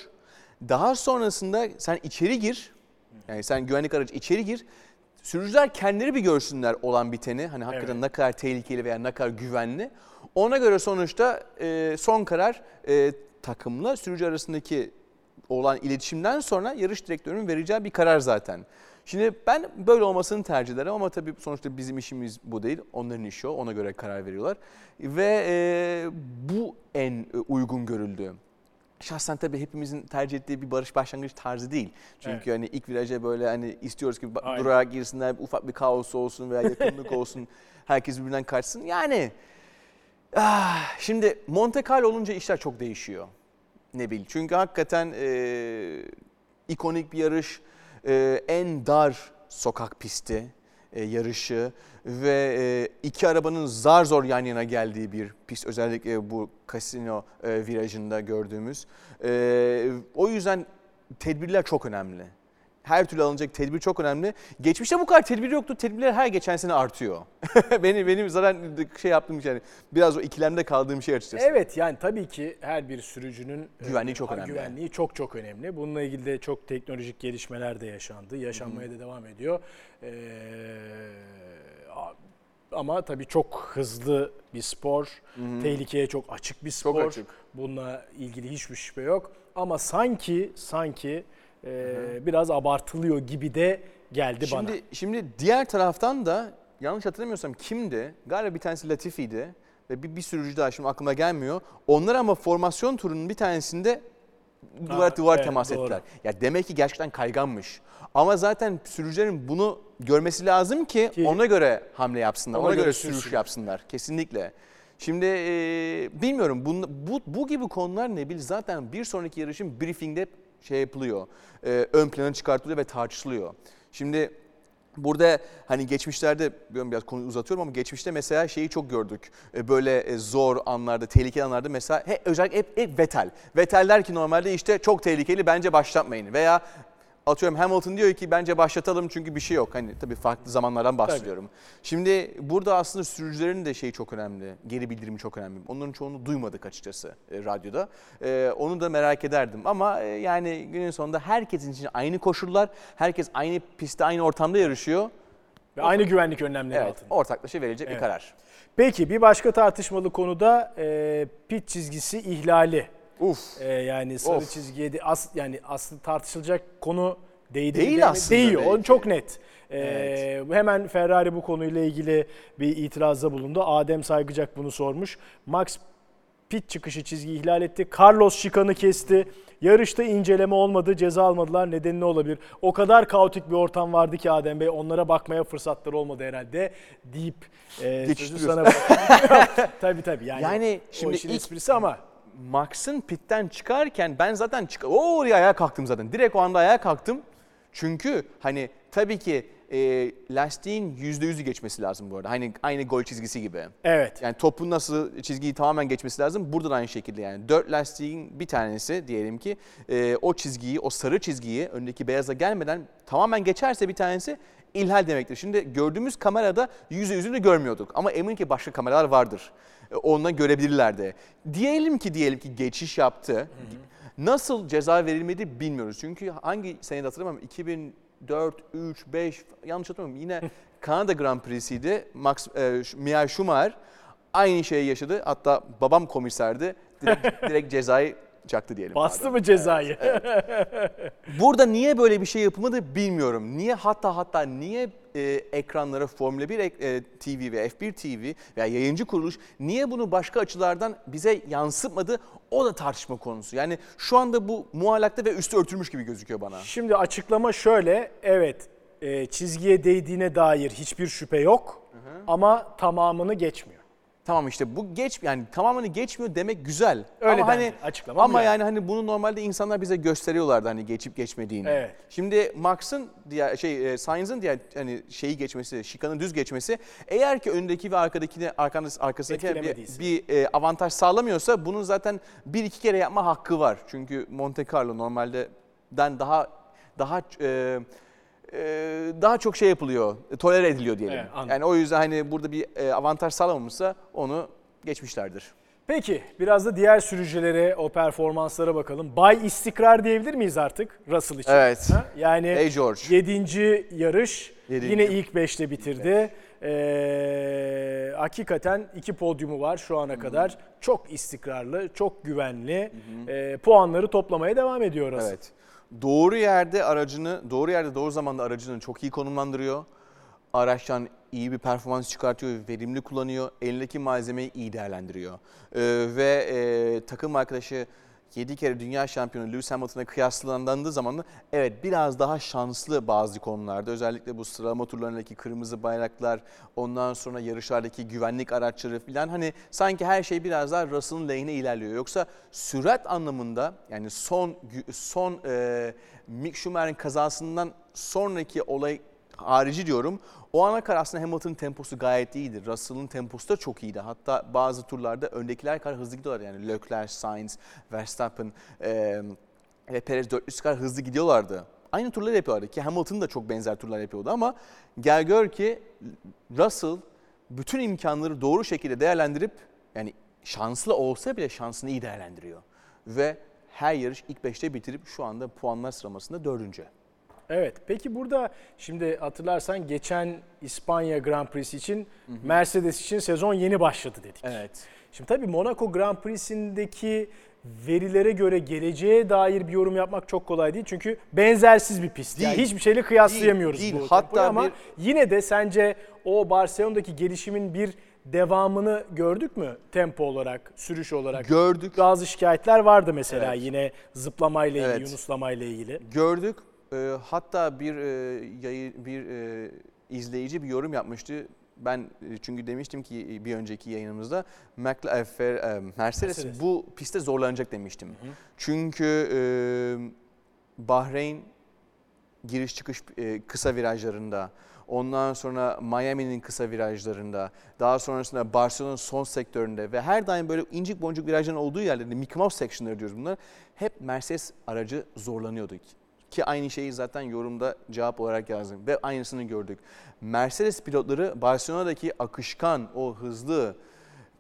Daha sonrasında sen içeri gir. Yani sen güvenlik aracı içeri gir. Sürücüler kendileri bir görsünler olan biteni. Hani hakikaten Evet. ne kadar tehlikeli veya ne kadar güvenli. Ona göre sonuçta e, son karar e, takımla sürücü arasındaki olan iletişimden sonra yarış direktörünün vereceği bir karar zaten. Şimdi ben böyle olmasını tercih ederim ama tabii sonuçta bizim işimiz bu değil. Onların işi o. Ona göre karar veriyorlar. Ve e, bu en e, uygun görüldü. Şahsen tabii hepimizin tercih ettiği bir barış başlangıç tarzı değil. Çünkü Evet. hani ilk viraja böyle hani istiyoruz ki Aynen. durarak girsinler, ufak bir kaos olsun veya yakınlık olsun. Herkes birbirinden kaçsın. Yani ah, şimdi Monte Carlo olunca işler çok değişiyor. Ne bileyim. Çünkü hakikaten e, ikonik bir yarış, e, en dar sokak pisti e, yarışı. Ve e, iki arabanın zar zor yan yana geldiği bir pist özellikle bu kasino e, virajında gördüğümüz. E, o yüzden tedbirler çok önemli. Her türlü alınacak tedbir çok önemli. Geçmişte bu kadar tedbir yoktu. Tedbirler her geçen sene artıyor. benim benim zaten şey yaptığım şey yani biraz o ikilemde kaldığım şey açıkçası. Evet yani tabii ki her bir sürücünün e, Güvenliği çok önemli. Güvenliği çok çok önemli. Bununla ilgili de çok teknolojik gelişmeler de yaşandı. Yaşanmaya da devam ediyor. Ee, ama tabii çok hızlı bir spor. Tehlikeye çok açık bir spor. açık. Bununla ilgili hiçbir şüphe yok. Ama sanki sanki e, biraz abartılıyor gibi de geldi bana. Şimdi şimdi diğer taraftan da yanlış hatırlamıyorsam kimdi? Galiba bir tanesi Latifi'ydi ve bir, bir sürücü daha şimdi aklıma gelmiyor. Onlar ama formasyon turunun bir tanesinde duvar duvar evet, temas doğru. ettiler. Ya demek ki gerçekten kayganmış. Ama zaten sürücülerin bunu görmesi lazım ki, Ki- ona göre hamle yapsınlar. Ona Ona, göre göre, sürüş yapsınlar. Kesinlikle. Şimdi e, bilmiyorum bu, bu, bu gibi konular ne bil zaten bir sonraki yarışın briefingde şey yapılıyor. E, ön plana çıkartılıyor ve tartışılıyor. Şimdi Burada hani geçmişlerde biraz konuyu uzatıyorum ama geçmişte mesela şeyi çok gördük. E, Böyle e, zor anlarda, tehlikeli anlarda mesela he, özellikle hep, hep Vettel. Vettel der ki normalde işte çok tehlikeli bence başlatmayın. Veya atıyorum Hamilton diyor ki bence başlatalım çünkü bir şey yok. Hani tabii farklı zamanlardan bahsediyorum. Şimdi burada aslında sürücülerin de şeyi çok önemli. Geri bildirimi çok önemli. Onların çoğunu duymadık açıkçası e, radyoda. E, onu da merak ederdim. Ama e, yani günün sonunda herkesin için aynı koşullar. Herkes aynı pistte, aynı ortamda yarışıyor. Ve aynı güvenlik önlemleri Evet, altında. ortaklaşa verilecek Evet. bir karar. Peki bir başka tartışmalı konuda e, pit çizgisi ihlali. Uf. E, yani sarı Of. çizgiye de, as, yani aslında tartışılacak konu değdi. Değil mi, aslında Değiyor. O belki. çok net. E, Evet. Hemen Ferrari bu konuyla ilgili bir itirazda bulundu. Adem Saygıcak bunu sormuş. Max pit çıkışı çizgi ihlal etti. Carlos şikanı kesti. Yarışta inceleme olmadı, ceza almadılar. Nedeni ne olabilir? O kadar kaotik bir ortam vardı ki Adem Bey onlara bakmaya fırsatları olmadı herhalde deyip e, sözü sana tabii tabii yani, Yani şimdi ilk- esprisi ama Max'ın pitten çıkarken ben zaten çık o oraya ayağa kalktım zaten. Direkt o anda ayağa kalktım. Çünkü hani tabii ki e, lastiğin %100'ü geçmesi lazım bu arada. Hani aynı gol çizgisi gibi. evet. Yani topun nasıl çizgiyi tamamen geçmesi lazım. Burada da aynı şekilde yani. Dört lastiğin bir tanesi diyelim ki e, o çizgiyi, o sarı çizgiyi öndeki beyaza gelmeden tamamen geçerse bir tanesi ilhal demektir. Şimdi gördüğümüz kamerada yüzde yüzünü görmüyorduk. Ama eminim ki başka kameralar vardır. E, Ondan görebilirlerdi. Diyelim ki diyelim ki geçiş yaptı. Nasıl ceza verilmedi bilmiyoruz. Çünkü hangi senede hatırlamıyorum 2004, 3, 5 yanlış hatırlamıyorum yine Kanada Grand Prix'siydi. Max e, Michael Schumacher aynı şeyi yaşadı. Hatta babam komiserdi. Direkt, direkt cezayı çaktı diyelim. Bastı pardon. mı cezayı? Burada niye böyle bir şey yapılmadı bilmiyorum. Niye hatta hatta niye e, ekranlara Formula 1 ek- e, TV ve F1 TV veya yayıncı kuruluş niye bunu başka açılardan bize yansıtmadı? O da tartışma konusu. Yani şu anda bu muallakta ve üstü örtülmüş gibi gözüküyor bana. Şimdi açıklama şöyle. Evet e, çizgiye değdiğine dair hiçbir şüphe yok. Ama tamamını geçmiyor. Tamam işte bu geç yani tamamını geçmiyor demek güzel. Öyle ama hani Açıklama ama yani. yani hani bunu normalde insanlar bize gösteriyorlardı hani geçip geçmediğini. Evet. Şimdi Max'ın diğer şey e, Sainz'ın diğer hani şeyi geçmesi, şikanın düz geçmesi eğer ki öndeki ve arkadakine arkasındaki arkasındaki bir, bir e, avantaj sağlamıyorsa bunun zaten bir iki kere yapma hakkı var. Çünkü Monte Carlo normalde den daha daha e, daha çok şey yapılıyor, tolere ediliyor diyelim. Evet, anladım. yani o yüzden hani burada bir e, avantaj sağlamamışsa onu geçmişlerdir. Peki biraz da diğer sürücülere, o performanslara bakalım. Bay istikrar diyebilir miyiz artık Russell için? Evet. Ha? Yani Hey George. 7. yarış Yedinci. yine ilk 5'te bitirdi. Ee, hakikaten iki podyumu var şu ana kadar. Çok istikrarlı, çok güvenli. Ee, puanları toplamaya devam ediyor Russell. Evet. Doğru yerde aracını, doğru yerde doğru zamanda aracını çok iyi konumlandırıyor. Araçtan iyi bir performans çıkartıyor, verimli kullanıyor. Elindeki malzemeyi iyi değerlendiriyor. Ee, ve e, takım arkadaşı 7 kere dünya şampiyonu Lewis Hamilton'a kıyaslandığı zaman evet biraz daha şanslı bazı konularda. Özellikle bu sıralama turlarındaki kırmızı bayraklar, ondan sonra yarışlardaki güvenlik araçları falan hani sanki her şey biraz daha Russell'ın lehine ilerliyor. Yoksa sürat anlamında yani son son e, Mick Schumacher'in kazasından sonraki olay harici diyorum. O ana kadar aslında Hamilton'ın temposu gayet iyiydi. Russell'ın temposu da çok iyiydi. Hatta bazı turlarda öndekiler kadar hızlı gidiyorlar. Yani Leclerc, Sainz, Verstappen e, ve Perez 400 kadar hızlı gidiyorlardı. Aynı turları yapıyorlardı ki Hamilton da çok benzer turlar yapıyordu ama gel gör ki Russell bütün imkanları doğru şekilde değerlendirip yani şanslı olsa bile şansını iyi değerlendiriyor. Ve her yarış ilk 5'te bitirip şu anda puanlar sıralamasında dördüncü. Evet. Peki burada şimdi hatırlarsan geçen İspanya Grand Prix için Mercedes için sezon yeni başladı dedik. Evet. Şimdi tabii Monaco Grand Prix'sindeki verilere göre geleceğe dair bir yorum yapmak çok kolay değil. Çünkü benzersiz bir pist. Yani Değil. hiçbir şeyle kıyaslayamıyoruz Değil, bu değil. tempoyu Hatta ama bir- yine de sence o Barcelona'daki gelişimin bir devamını gördük mü tempo olarak, sürüş olarak? Gördük. Bazı şikayetler vardı mesela Evet. yine zıplamayla ilgili, Evet. yunuslamayla ilgili. Gördük. Ee, hatta bir e, yayı, bir e, izleyici bir yorum yapmıştı. Ben e, çünkü demiştim ki bir önceki yayınımızda e, e, Mercedes, Mercedes. bu pistte zorlanacak demiştim. Çünkü e, Bahreyn giriş çıkış e, kısa virajlarında, ondan sonra Miami'nin kısa virajlarında, daha sonrasında Barcelona'nın son sektöründe ve her daim böyle incik boncuk virajların olduğu yerlerde Mickey Mouse sectionları diyoruz bunlar. Hep Mercedes aracı zorlanıyordu. Ki aynı şeyi zaten yorumda cevap olarak yazdım ve aynısını gördük. Mercedes pilotları Barcelona'daki akışkan, o hızlı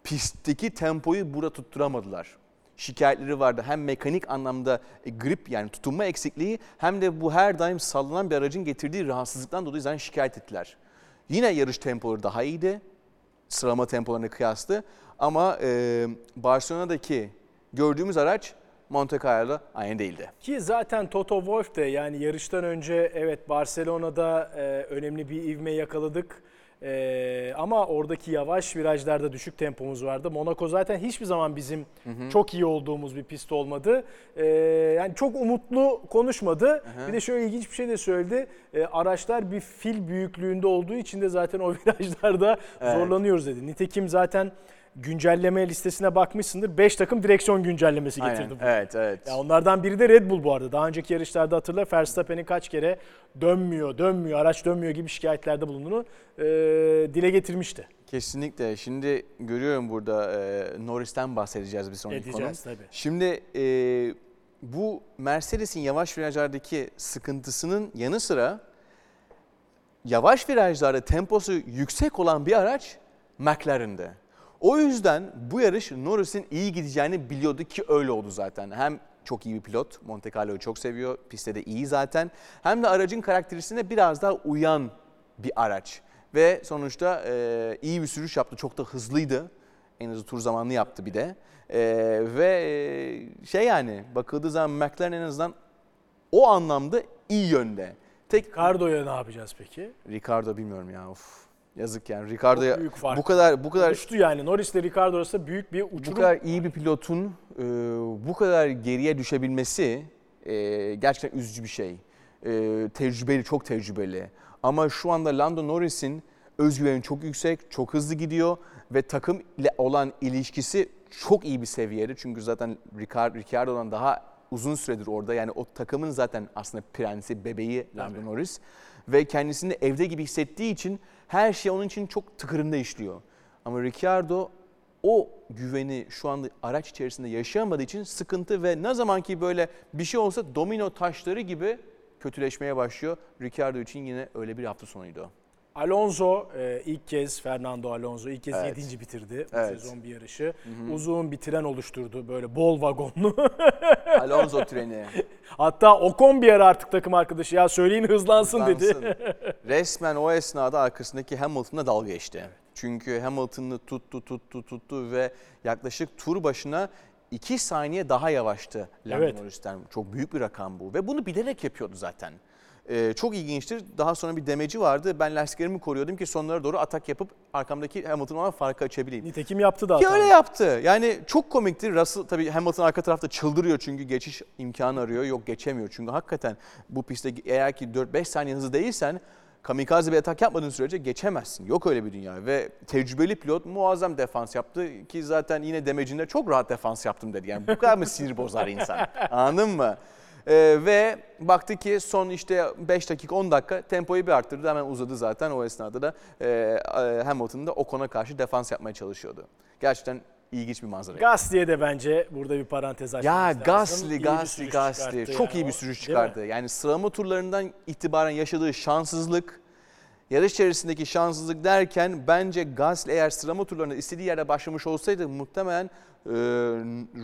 pistteki tempoyu burada tutturamadılar. Şikayetleri vardı. Hem mekanik anlamda e, grip yani tutunma eksikliği hem de bu her daim sallanan bir aracın getirdiği rahatsızlıktan dolayı zaten şikayet ettiler. Yine yarış tempoları daha iyiydi sıralama tempolarına kıyaslı ama e, Barcelona'daki gördüğümüz araç Monte Carlo aynı değildi. Ki zaten Toto Wolff de yani yarıştan önce evet Barcelona'da e, önemli bir ivme yakaladık. E, ama oradaki yavaş virajlarda düşük tempomuz vardı. Monaco zaten hiçbir zaman bizim çok iyi olduğumuz bir pist olmadı. E, yani çok umutlu konuşmadı. Bir de şöyle ilginç bir şey de söyledi. E, araçlar bir fil büyüklüğünde olduğu için de zaten o virajlarda Evet. zorlanıyoruz dedi. Nitekim zaten güncelleme listesine bakmışsındır. 5 takım direksiyon güncellemesi getirdi. Aynen. bu. Evet, evet. Ya onlardan biri de Red Bull bu arada. Daha önceki yarışlarda hatırla Verstappen'in kaç kere dönmüyor, dönmüyor, araç dönmüyor gibi şikayetlerde bulunduğunu e, dile getirmişti. Kesinlikle. Şimdi görüyorum burada e, Norris'ten bahsedeceğiz bir sonraki konu. Edeceğiz tabii. Şimdi e, bu Mercedes'in yavaş virajlardaki sıkıntısının yanı sıra yavaş virajlarda temposu yüksek olan bir araç McLaren'de. O yüzden bu yarış Norris'in iyi gideceğini biliyordu ki öyle oldu zaten. Hem çok iyi bir pilot, Monte Carlo'yu çok seviyor, pistte de iyi zaten. Hem de aracın karakterisine biraz daha uyan bir araç. Ve sonuçta e, iyi bir sürüş yaptı, çok da hızlıydı. En hızlı tur zamanını yaptı bir de. E, ve e, şey yani bakıldığı zaman McLaren en azından o anlamda iyi yönde. Tek Ricardo'ya ne yapacağız peki? Ricardo bilmiyorum ya. Of. Yazık yani. Ricardo'ya bu kadar bu kadar Uçtu yani. Norris ile Ricardo arasında büyük bir bu uçurum. kadar iyi bir pilotun e, bu kadar geriye düşebilmesi e, gerçekten üzücü bir şey. E, tecrübeli, çok tecrübeli. Ama şu anda Lando Norris'in özgüveni çok yüksek, çok hızlı gidiyor ve takım ile olan ilişkisi çok iyi bir seviyede. Çünkü zaten Ricard, Ricardo'dan daha uzun süredir orada. Yani o takımın zaten aslında prensi, bebeği Lando Norris. Ve kendisini evde gibi hissettiği için her şey onun için çok tıkırında işliyor. Ama Ricardo o güveni şu anda araç içerisinde yaşayamadığı için sıkıntı ve ne zaman ki böyle bir şey olsa domino taşları gibi kötüleşmeye başlıyor. Ricardo için yine öyle bir hafta sonuydu. Alonso e, ilk kez Fernando Alonso ilk kez Evet. 7. bitirdi bu Evet. sezon bir yarışı. Uzun bir tren oluşturdu böyle bol vagonlu. Alonso treni. Hatta Ocon bir ara artık takım arkadaşı ya söyleyin hızlansın, dedi. Resmen o esnada arkasındaki Hamilton'la dalga geçti. Çünkü Hamilton'ı tuttu tuttu tuttu ve yaklaşık tur başına 2 saniye daha yavaştı Lando Evet. Norris'ten. Çok büyük bir rakam bu ve bunu bilerek yapıyordu zaten. Ee, çok ilginçtir. Daha sonra bir demeci vardı. Ben lastiklerimi koruyordum ki sonlara doğru atak yapıp arkamdaki Hamilton'a farkı açabileyim. Nitekim yaptı da Ki öyle yaptı. Yani çok komikti. Russell tabii Hamilton arka tarafta çıldırıyor çünkü geçiş imkanı arıyor. Yok geçemiyor. Çünkü hakikaten bu pistte eğer ki 4-5 saniye hızlı değilsen kamikaze bir atak yapmadığın sürece geçemezsin. Yok öyle bir dünya. Ve tecrübeli pilot muazzam defans yaptı ki zaten yine demecinde çok rahat defans yaptım dedi. Yani bu kadar mı sinir bozar insan? Anladın mı? Ee, ve baktı ki son işte 5 dakika 10 dakika tempoyu bir arttırdı hemen uzadı zaten o esnada da e, e, Hamilton da Ocon'a karşı defans yapmaya çalışıyordu. Gerçekten ilginç bir manzara. Gasly'e de bence burada bir parantez açmamız Ya lazım. Gasly, İyi Gasly, Gasly çok yani iyi bir sürüş çıkardı. Yani sıralama turlarından itibaren yaşadığı şanssızlık, yarış içerisindeki şanssızlık derken bence Gasly eğer sıralama turlarında istediği yerde başlamış olsaydı muhtemelen e,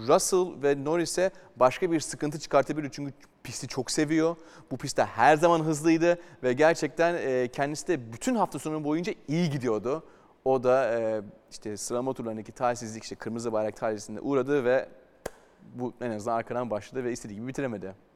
Russell ve Norris'e başka bir sıkıntı çıkartabilir. Çünkü pisti çok seviyor. Bu pistte her zaman hızlıydı ve gerçekten e, kendisi de bütün hafta sonu boyunca iyi gidiyordu. O da e, işte sıralama turlarındaki talihsizlik işte kırmızı bayrak talihsizliğine uğradı ve bu en azından arkadan başladı ve istediği gibi bitiremedi.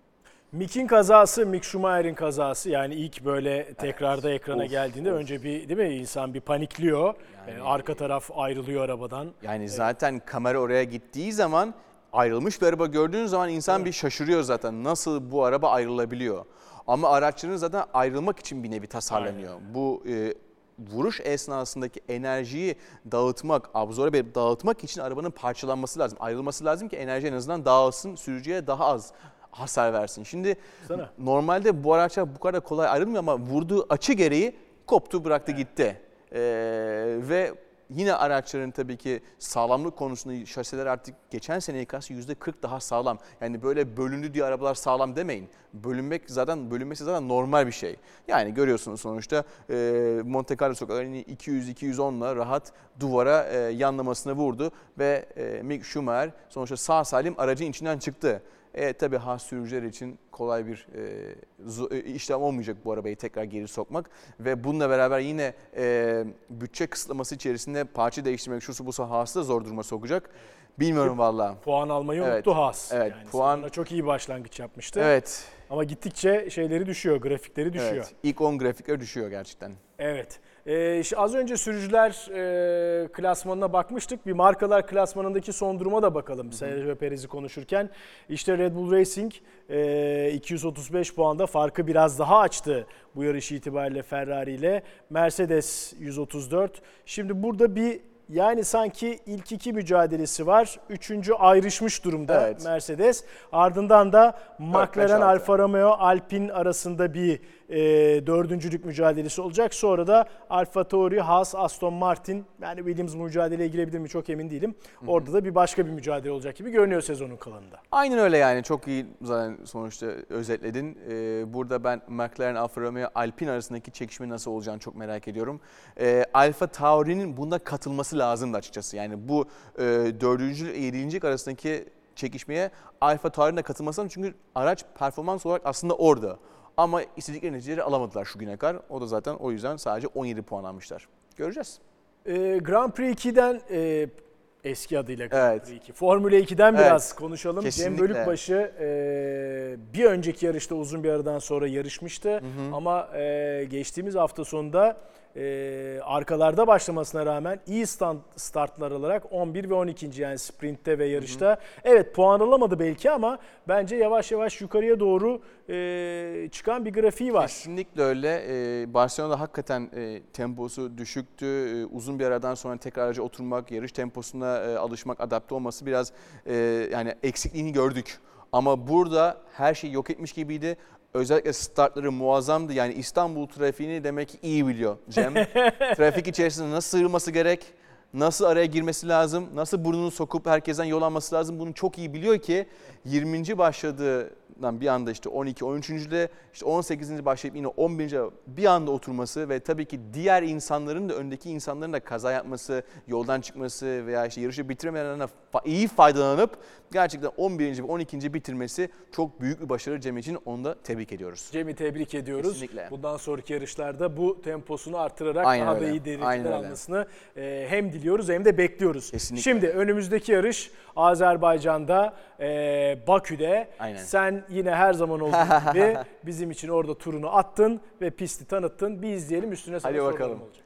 Mick'in kazası, Mick Schumacher'in kazası yani ilk böyle tekrarda ekrana Of, geldiğinde of. önce bir değil mi insan bir panikliyor. Yani- Ee, arka taraf ayrılıyor arabadan. Yani zaten kamera oraya gittiği zaman ayrılmış bir araba gördüğün zaman insan bir şaşırıyor zaten. Nasıl bu araba ayrılabiliyor? Ama araçların zaten ayrılmak için bir nevi tasarlanıyor. Bu e, vuruş esnasındaki enerjiyi dağıtmak, absorbe edip dağıtmak için arabanın parçalanması lazım. Ayrılması lazım ki enerji en azından dağılsın, sürücüye daha az hasar versin. Şimdi Sana. normalde bu araçlar bu kadar kolay ayrılmıyor ama vurduğu açı gereği koptu bıraktı gitti. Ee, ve yine araçların tabii ki sağlamlık konusunda şasiler artık geçen seneye kıyasla yüzde 40 daha sağlam. Yani böyle bölündü diye arabalar sağlam demeyin. Bölünmek zaten bölünmesi zaten normal bir şey. Yani görüyorsunuz sonuçta e, Monte Carlo sokaklarını 200-210'la rahat duvara e, yanlamasına vurdu ve e, Mick Schumacher sonuçta sağ salim aracın içinden çıktı. E, tabii has sürücüler için kolay bir e, zo- e, işlem olmayacak bu arabayı tekrar geri sokmak. Ve bununla beraber yine e, bütçe kısıtlaması içerisinde parça değiştirmek şu bu Haas'ı da zor duruma sokacak. Bilmiyorum valla. Puan almayı Evet, unuttu Haas. evet, yani puan- çok iyi başlangıç yapmıştı. Evet, Ama gittikçe şeyleri düşüyor, grafikleri düşüyor. evet. İlk 10 grafikler düşüyor gerçekten. Evet. Ee, az önce sürücüler e, klasmanına bakmıştık. Bir markalar klasmanındaki son duruma da bakalım. Sergio Perez'i konuşurken. İşte Red Bull Racing e, 235 puanda farkı biraz daha açtı bu yarış itibariyle Ferrari ile. Mercedes 134. Şimdi burada bir yani sanki ilk iki mücadelesi var. Üçüncü ayrışmış durumda Evet. Mercedes. Ardından da McLaren. Alfa Romeo, Alpine arasında bir e, dördüncülük mücadelesi olacak. Sonra da Alfa Tauri, Haas, Aston Martin yani Williams mücadeleye girebilir mi çok emin değilim. Orada da bir başka bir mücadele olacak gibi görünüyor sezonun kalanında. Aynen öyle yani çok iyi zaten sonuçta özetledin. Ee, burada ben McLaren, Alfa Romeo, Alpine arasındaki çekişme nasıl olacağını çok merak ediyorum. Ee, Alfa Tauri'nin bunda katılması lazımdı açıkçası. Yani bu e, dördüncü ile yedinci arasındaki çekişmeye Alfa Tauri'nin de katılması lazım. Çünkü araç performans olarak aslında orada. Ama istedikleri neticeleri alamadılar şu güne kadar. O da zaten o yüzden sadece 17 puan almışlar. Göreceğiz. E, Grand Prix 2'den e, eski adıyla Grand Evet. Prix 2. Formula 2'den Evet, biraz konuşalım. kesinlikle. Cem Bölükbaşı e, bir önceki yarışta uzun bir aradan sonra yarışmıştı. Ama e, geçtiğimiz hafta sonunda e, arkalarda başlamasına rağmen iyi stand, startlar alarak 11 ve 12. yani sprintte ve yarışta. Evet puan alamadı belki ama bence yavaş yavaş yukarıya doğru e, çıkan bir grafiği var. Kesinlikle öyle. Ee, Barcelona'da hakikaten e, temposu düşüktü. Ee, uzun bir aradan sonra tekrar araca oturmak, yarış temposuna e, alışmak, adapte olması biraz e, yani eksikliğini gördük. Ama burada her şey yok etmiş gibiydi. Özellikle startları muazzamdı. Yani İstanbul trafiğini demek ki iyi biliyor Cem. Trafik içerisinde nasıl sığırması gerek, nasıl araya girmesi lazım, nasıl burnunu sokup herkesten yol alması lazım bunu çok iyi biliyor ki 20. başladığından bir anda işte 12, 13. de işte 18. başlayıp yine 11. bir anda oturması ve tabii ki diğer insanların da öndeki insanların da kaza yapması, yoldan çıkması veya işte yarışı bitiremeden fa- iyi faydalanıp gerçekten 11. ve 12. bitirmesi çok büyük bir başarı Cem için onu da tebrik ediyoruz. Cem'i tebrik ediyoruz. Kesinlikle. Bundan sonraki yarışlarda bu temposunu artırarak Aynen daha da öyle. iyi Aynen dereceler öyle. almasını e, hem diliyoruz hem de bekliyoruz. Kesinlikle. Şimdi önümüzdeki yarış Azerbaycan'da, e, Bakü'de. Aynen. Sen yine her zaman olduğu gibi bizim için orada turunu attın ve pisti tanıttın. Bir izleyelim üstüne sana Hadi bakalım. olacak.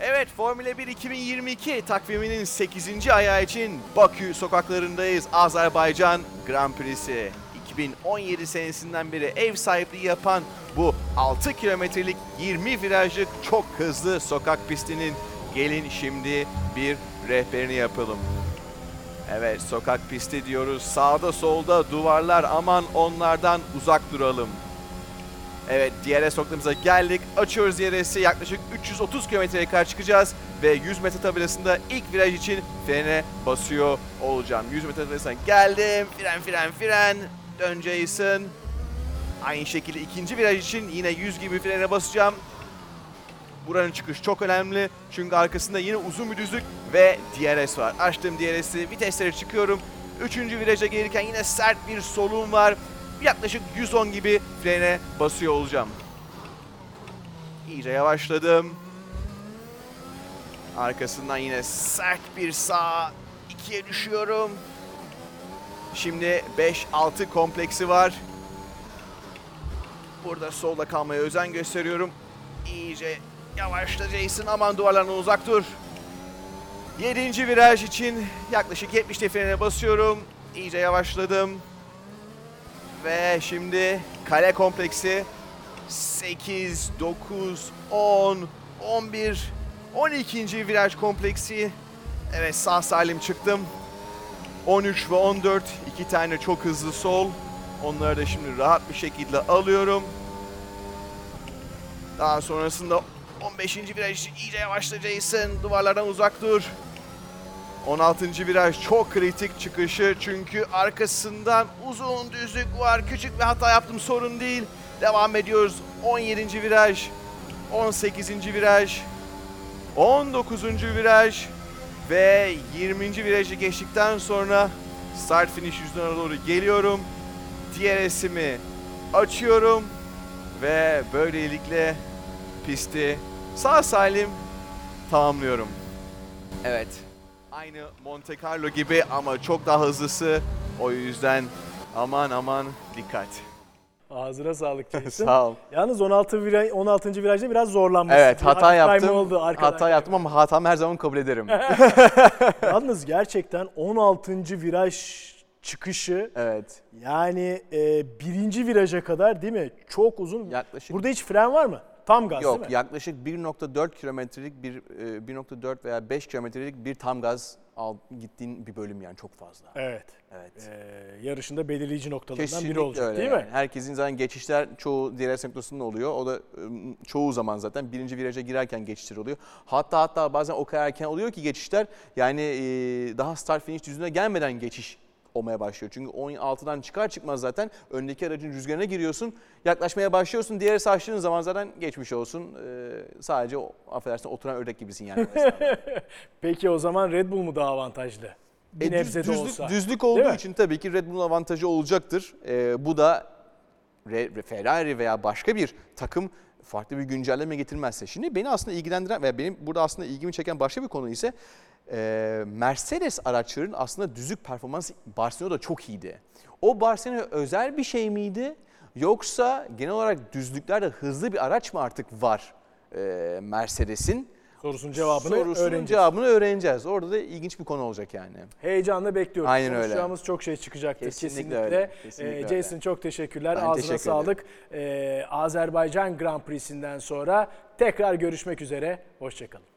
Evet Formula 1 2022 takviminin 8. ayağı için Bakü sokaklarındayız. Azerbaycan Grand Prix'si. 2017 senesinden beri ev sahipliği yapan bu 6 kilometrelik 20 virajlık çok hızlı sokak pistinin gelin şimdi bir rehberini yapalım. Evet sokak pisti diyoruz. Sağda solda duvarlar aman onlardan uzak duralım. Evet DRS noktamıza geldik. Açıyoruz DRS'i yaklaşık 330 kilometreye kadar çıkacağız. Ve 100 metre tabelasında ilk viraj için frene basıyor olacağım. 100 metre tabelasına geldim. Fren fren fren. Dön Jason. Aynı şekilde ikinci viraj için yine 100 gibi frene basacağım. Buranın çıkış çok önemli. Çünkü arkasında yine uzun bir düzlük ve DRS var. Açtım DRS'i, viteslere çıkıyorum. Üçüncü viraja gelirken yine sert bir solum var. Yaklaşık 110 gibi frene basıyor olacağım. İyice yavaşladım. Arkasından yine sert bir sağ. ikiye düşüyorum. Şimdi 5-6 kompleksi var. Burada solda kalmaya özen gösteriyorum. İyice yavaşla Jason aman duvarlarına uzak dur. 7. viraj için yaklaşık 70'te frene basıyorum. İyice yavaşladım. Ve şimdi kale kompleksi 8, 9, 10, 11, 12. viraj kompleksi. Evet sağ salim çıktım. 13 ve 14 iki tane çok hızlı sol. Onları da şimdi rahat bir şekilde alıyorum. Daha sonrasında 15. viraj iyice yavaşla Jason. Duvarlardan uzak dur. 16. viraj çok kritik çıkışı çünkü arkasından uzun düzlük var. Küçük bir hata yaptım sorun değil. Devam ediyoruz. 17. viraj, 18. viraj, 19. viraj ve 20. virajı geçtikten sonra start finish yüzüne doğru geliyorum. DRS'imi açıyorum ve böylelikle pisti sağ salim tamamlıyorum. Evet. Aynı Monte Carlo gibi ama çok daha hızlısı. O yüzden aman aman dikkat. Ağzına sağlık Jason. Sağ ol. Yalnız 16 viraj, 16. virajda biraz zorlanmışsın. Evet Bir hata yaptım. Oldu arkadan. hata yaptım ama hatamı her zaman kabul ederim. Yalnız gerçekten 16. viraj çıkışı evet. yani e, birinci viraja kadar değil mi? Çok uzun. Yaklaşık Burada hiç fren var mı? Tam gaz değil Yok mi? yaklaşık 1.4 kilometrelik bir e, 1.4 veya 5 kilometrelik bir tam gaz al, gittiğin bir bölüm yani çok fazla. Evet. Evet. Ee, yarışında belirleyici noktalarından Kesinlikle biri olacak öyle değil yani. mi? Herkesin zaten geçişler çoğu DRS noktasında oluyor. O da çoğu zaman zaten birinci viraja girerken geçişler oluyor. Hatta hatta bazen o kadar erken oluyor ki geçişler yani e, daha start finish düzlüğüne gelmeden geçiş olmaya başlıyor. Çünkü 16'dan çıkar çıkmaz zaten öndeki aracın rüzgarına giriyorsun. Yaklaşmaya başlıyorsun. DRS açtığın zaman zaten geçmiş olsun. Ee, sadece affedersin oturan ördek gibisin yani. Peki o zaman Red Bull mu daha avantajlı? Bir E, düz- düzlük, olsa. düzlük olduğu için tabii ki Red Bull'un avantajı olacaktır. Ee, bu da Ferrari veya başka bir takım farklı bir güncelleme getirmezse. Şimdi beni aslında ilgilendiren ve benim burada aslında ilgimi çeken başka bir konu ise e, Mercedes araçlarının aslında düzlük performansı Barcelona'da çok iyiydi. O Barcelona özel bir şey miydi? Yoksa genel olarak düzlüklerde hızlı bir araç mı artık var e, Mercedes'in? Sorusunun cevabını Sorusunun öğreneceğiz. cevabını öğreneceğiz. Orada da ilginç bir konu olacak yani. Heyecanla bekliyoruz. Aynen öyle. Konuşacağımız çok şey çıkacaktır Kesinlikle kesinlikle. öyle, kesinlikle Ee, öyle. Jason çok teşekkürler. Ben Ağzına teşekkür sağlık. Ee, Azerbaycan Grand Prix'sinden sonra tekrar görüşmek üzere. Hoşçakalın.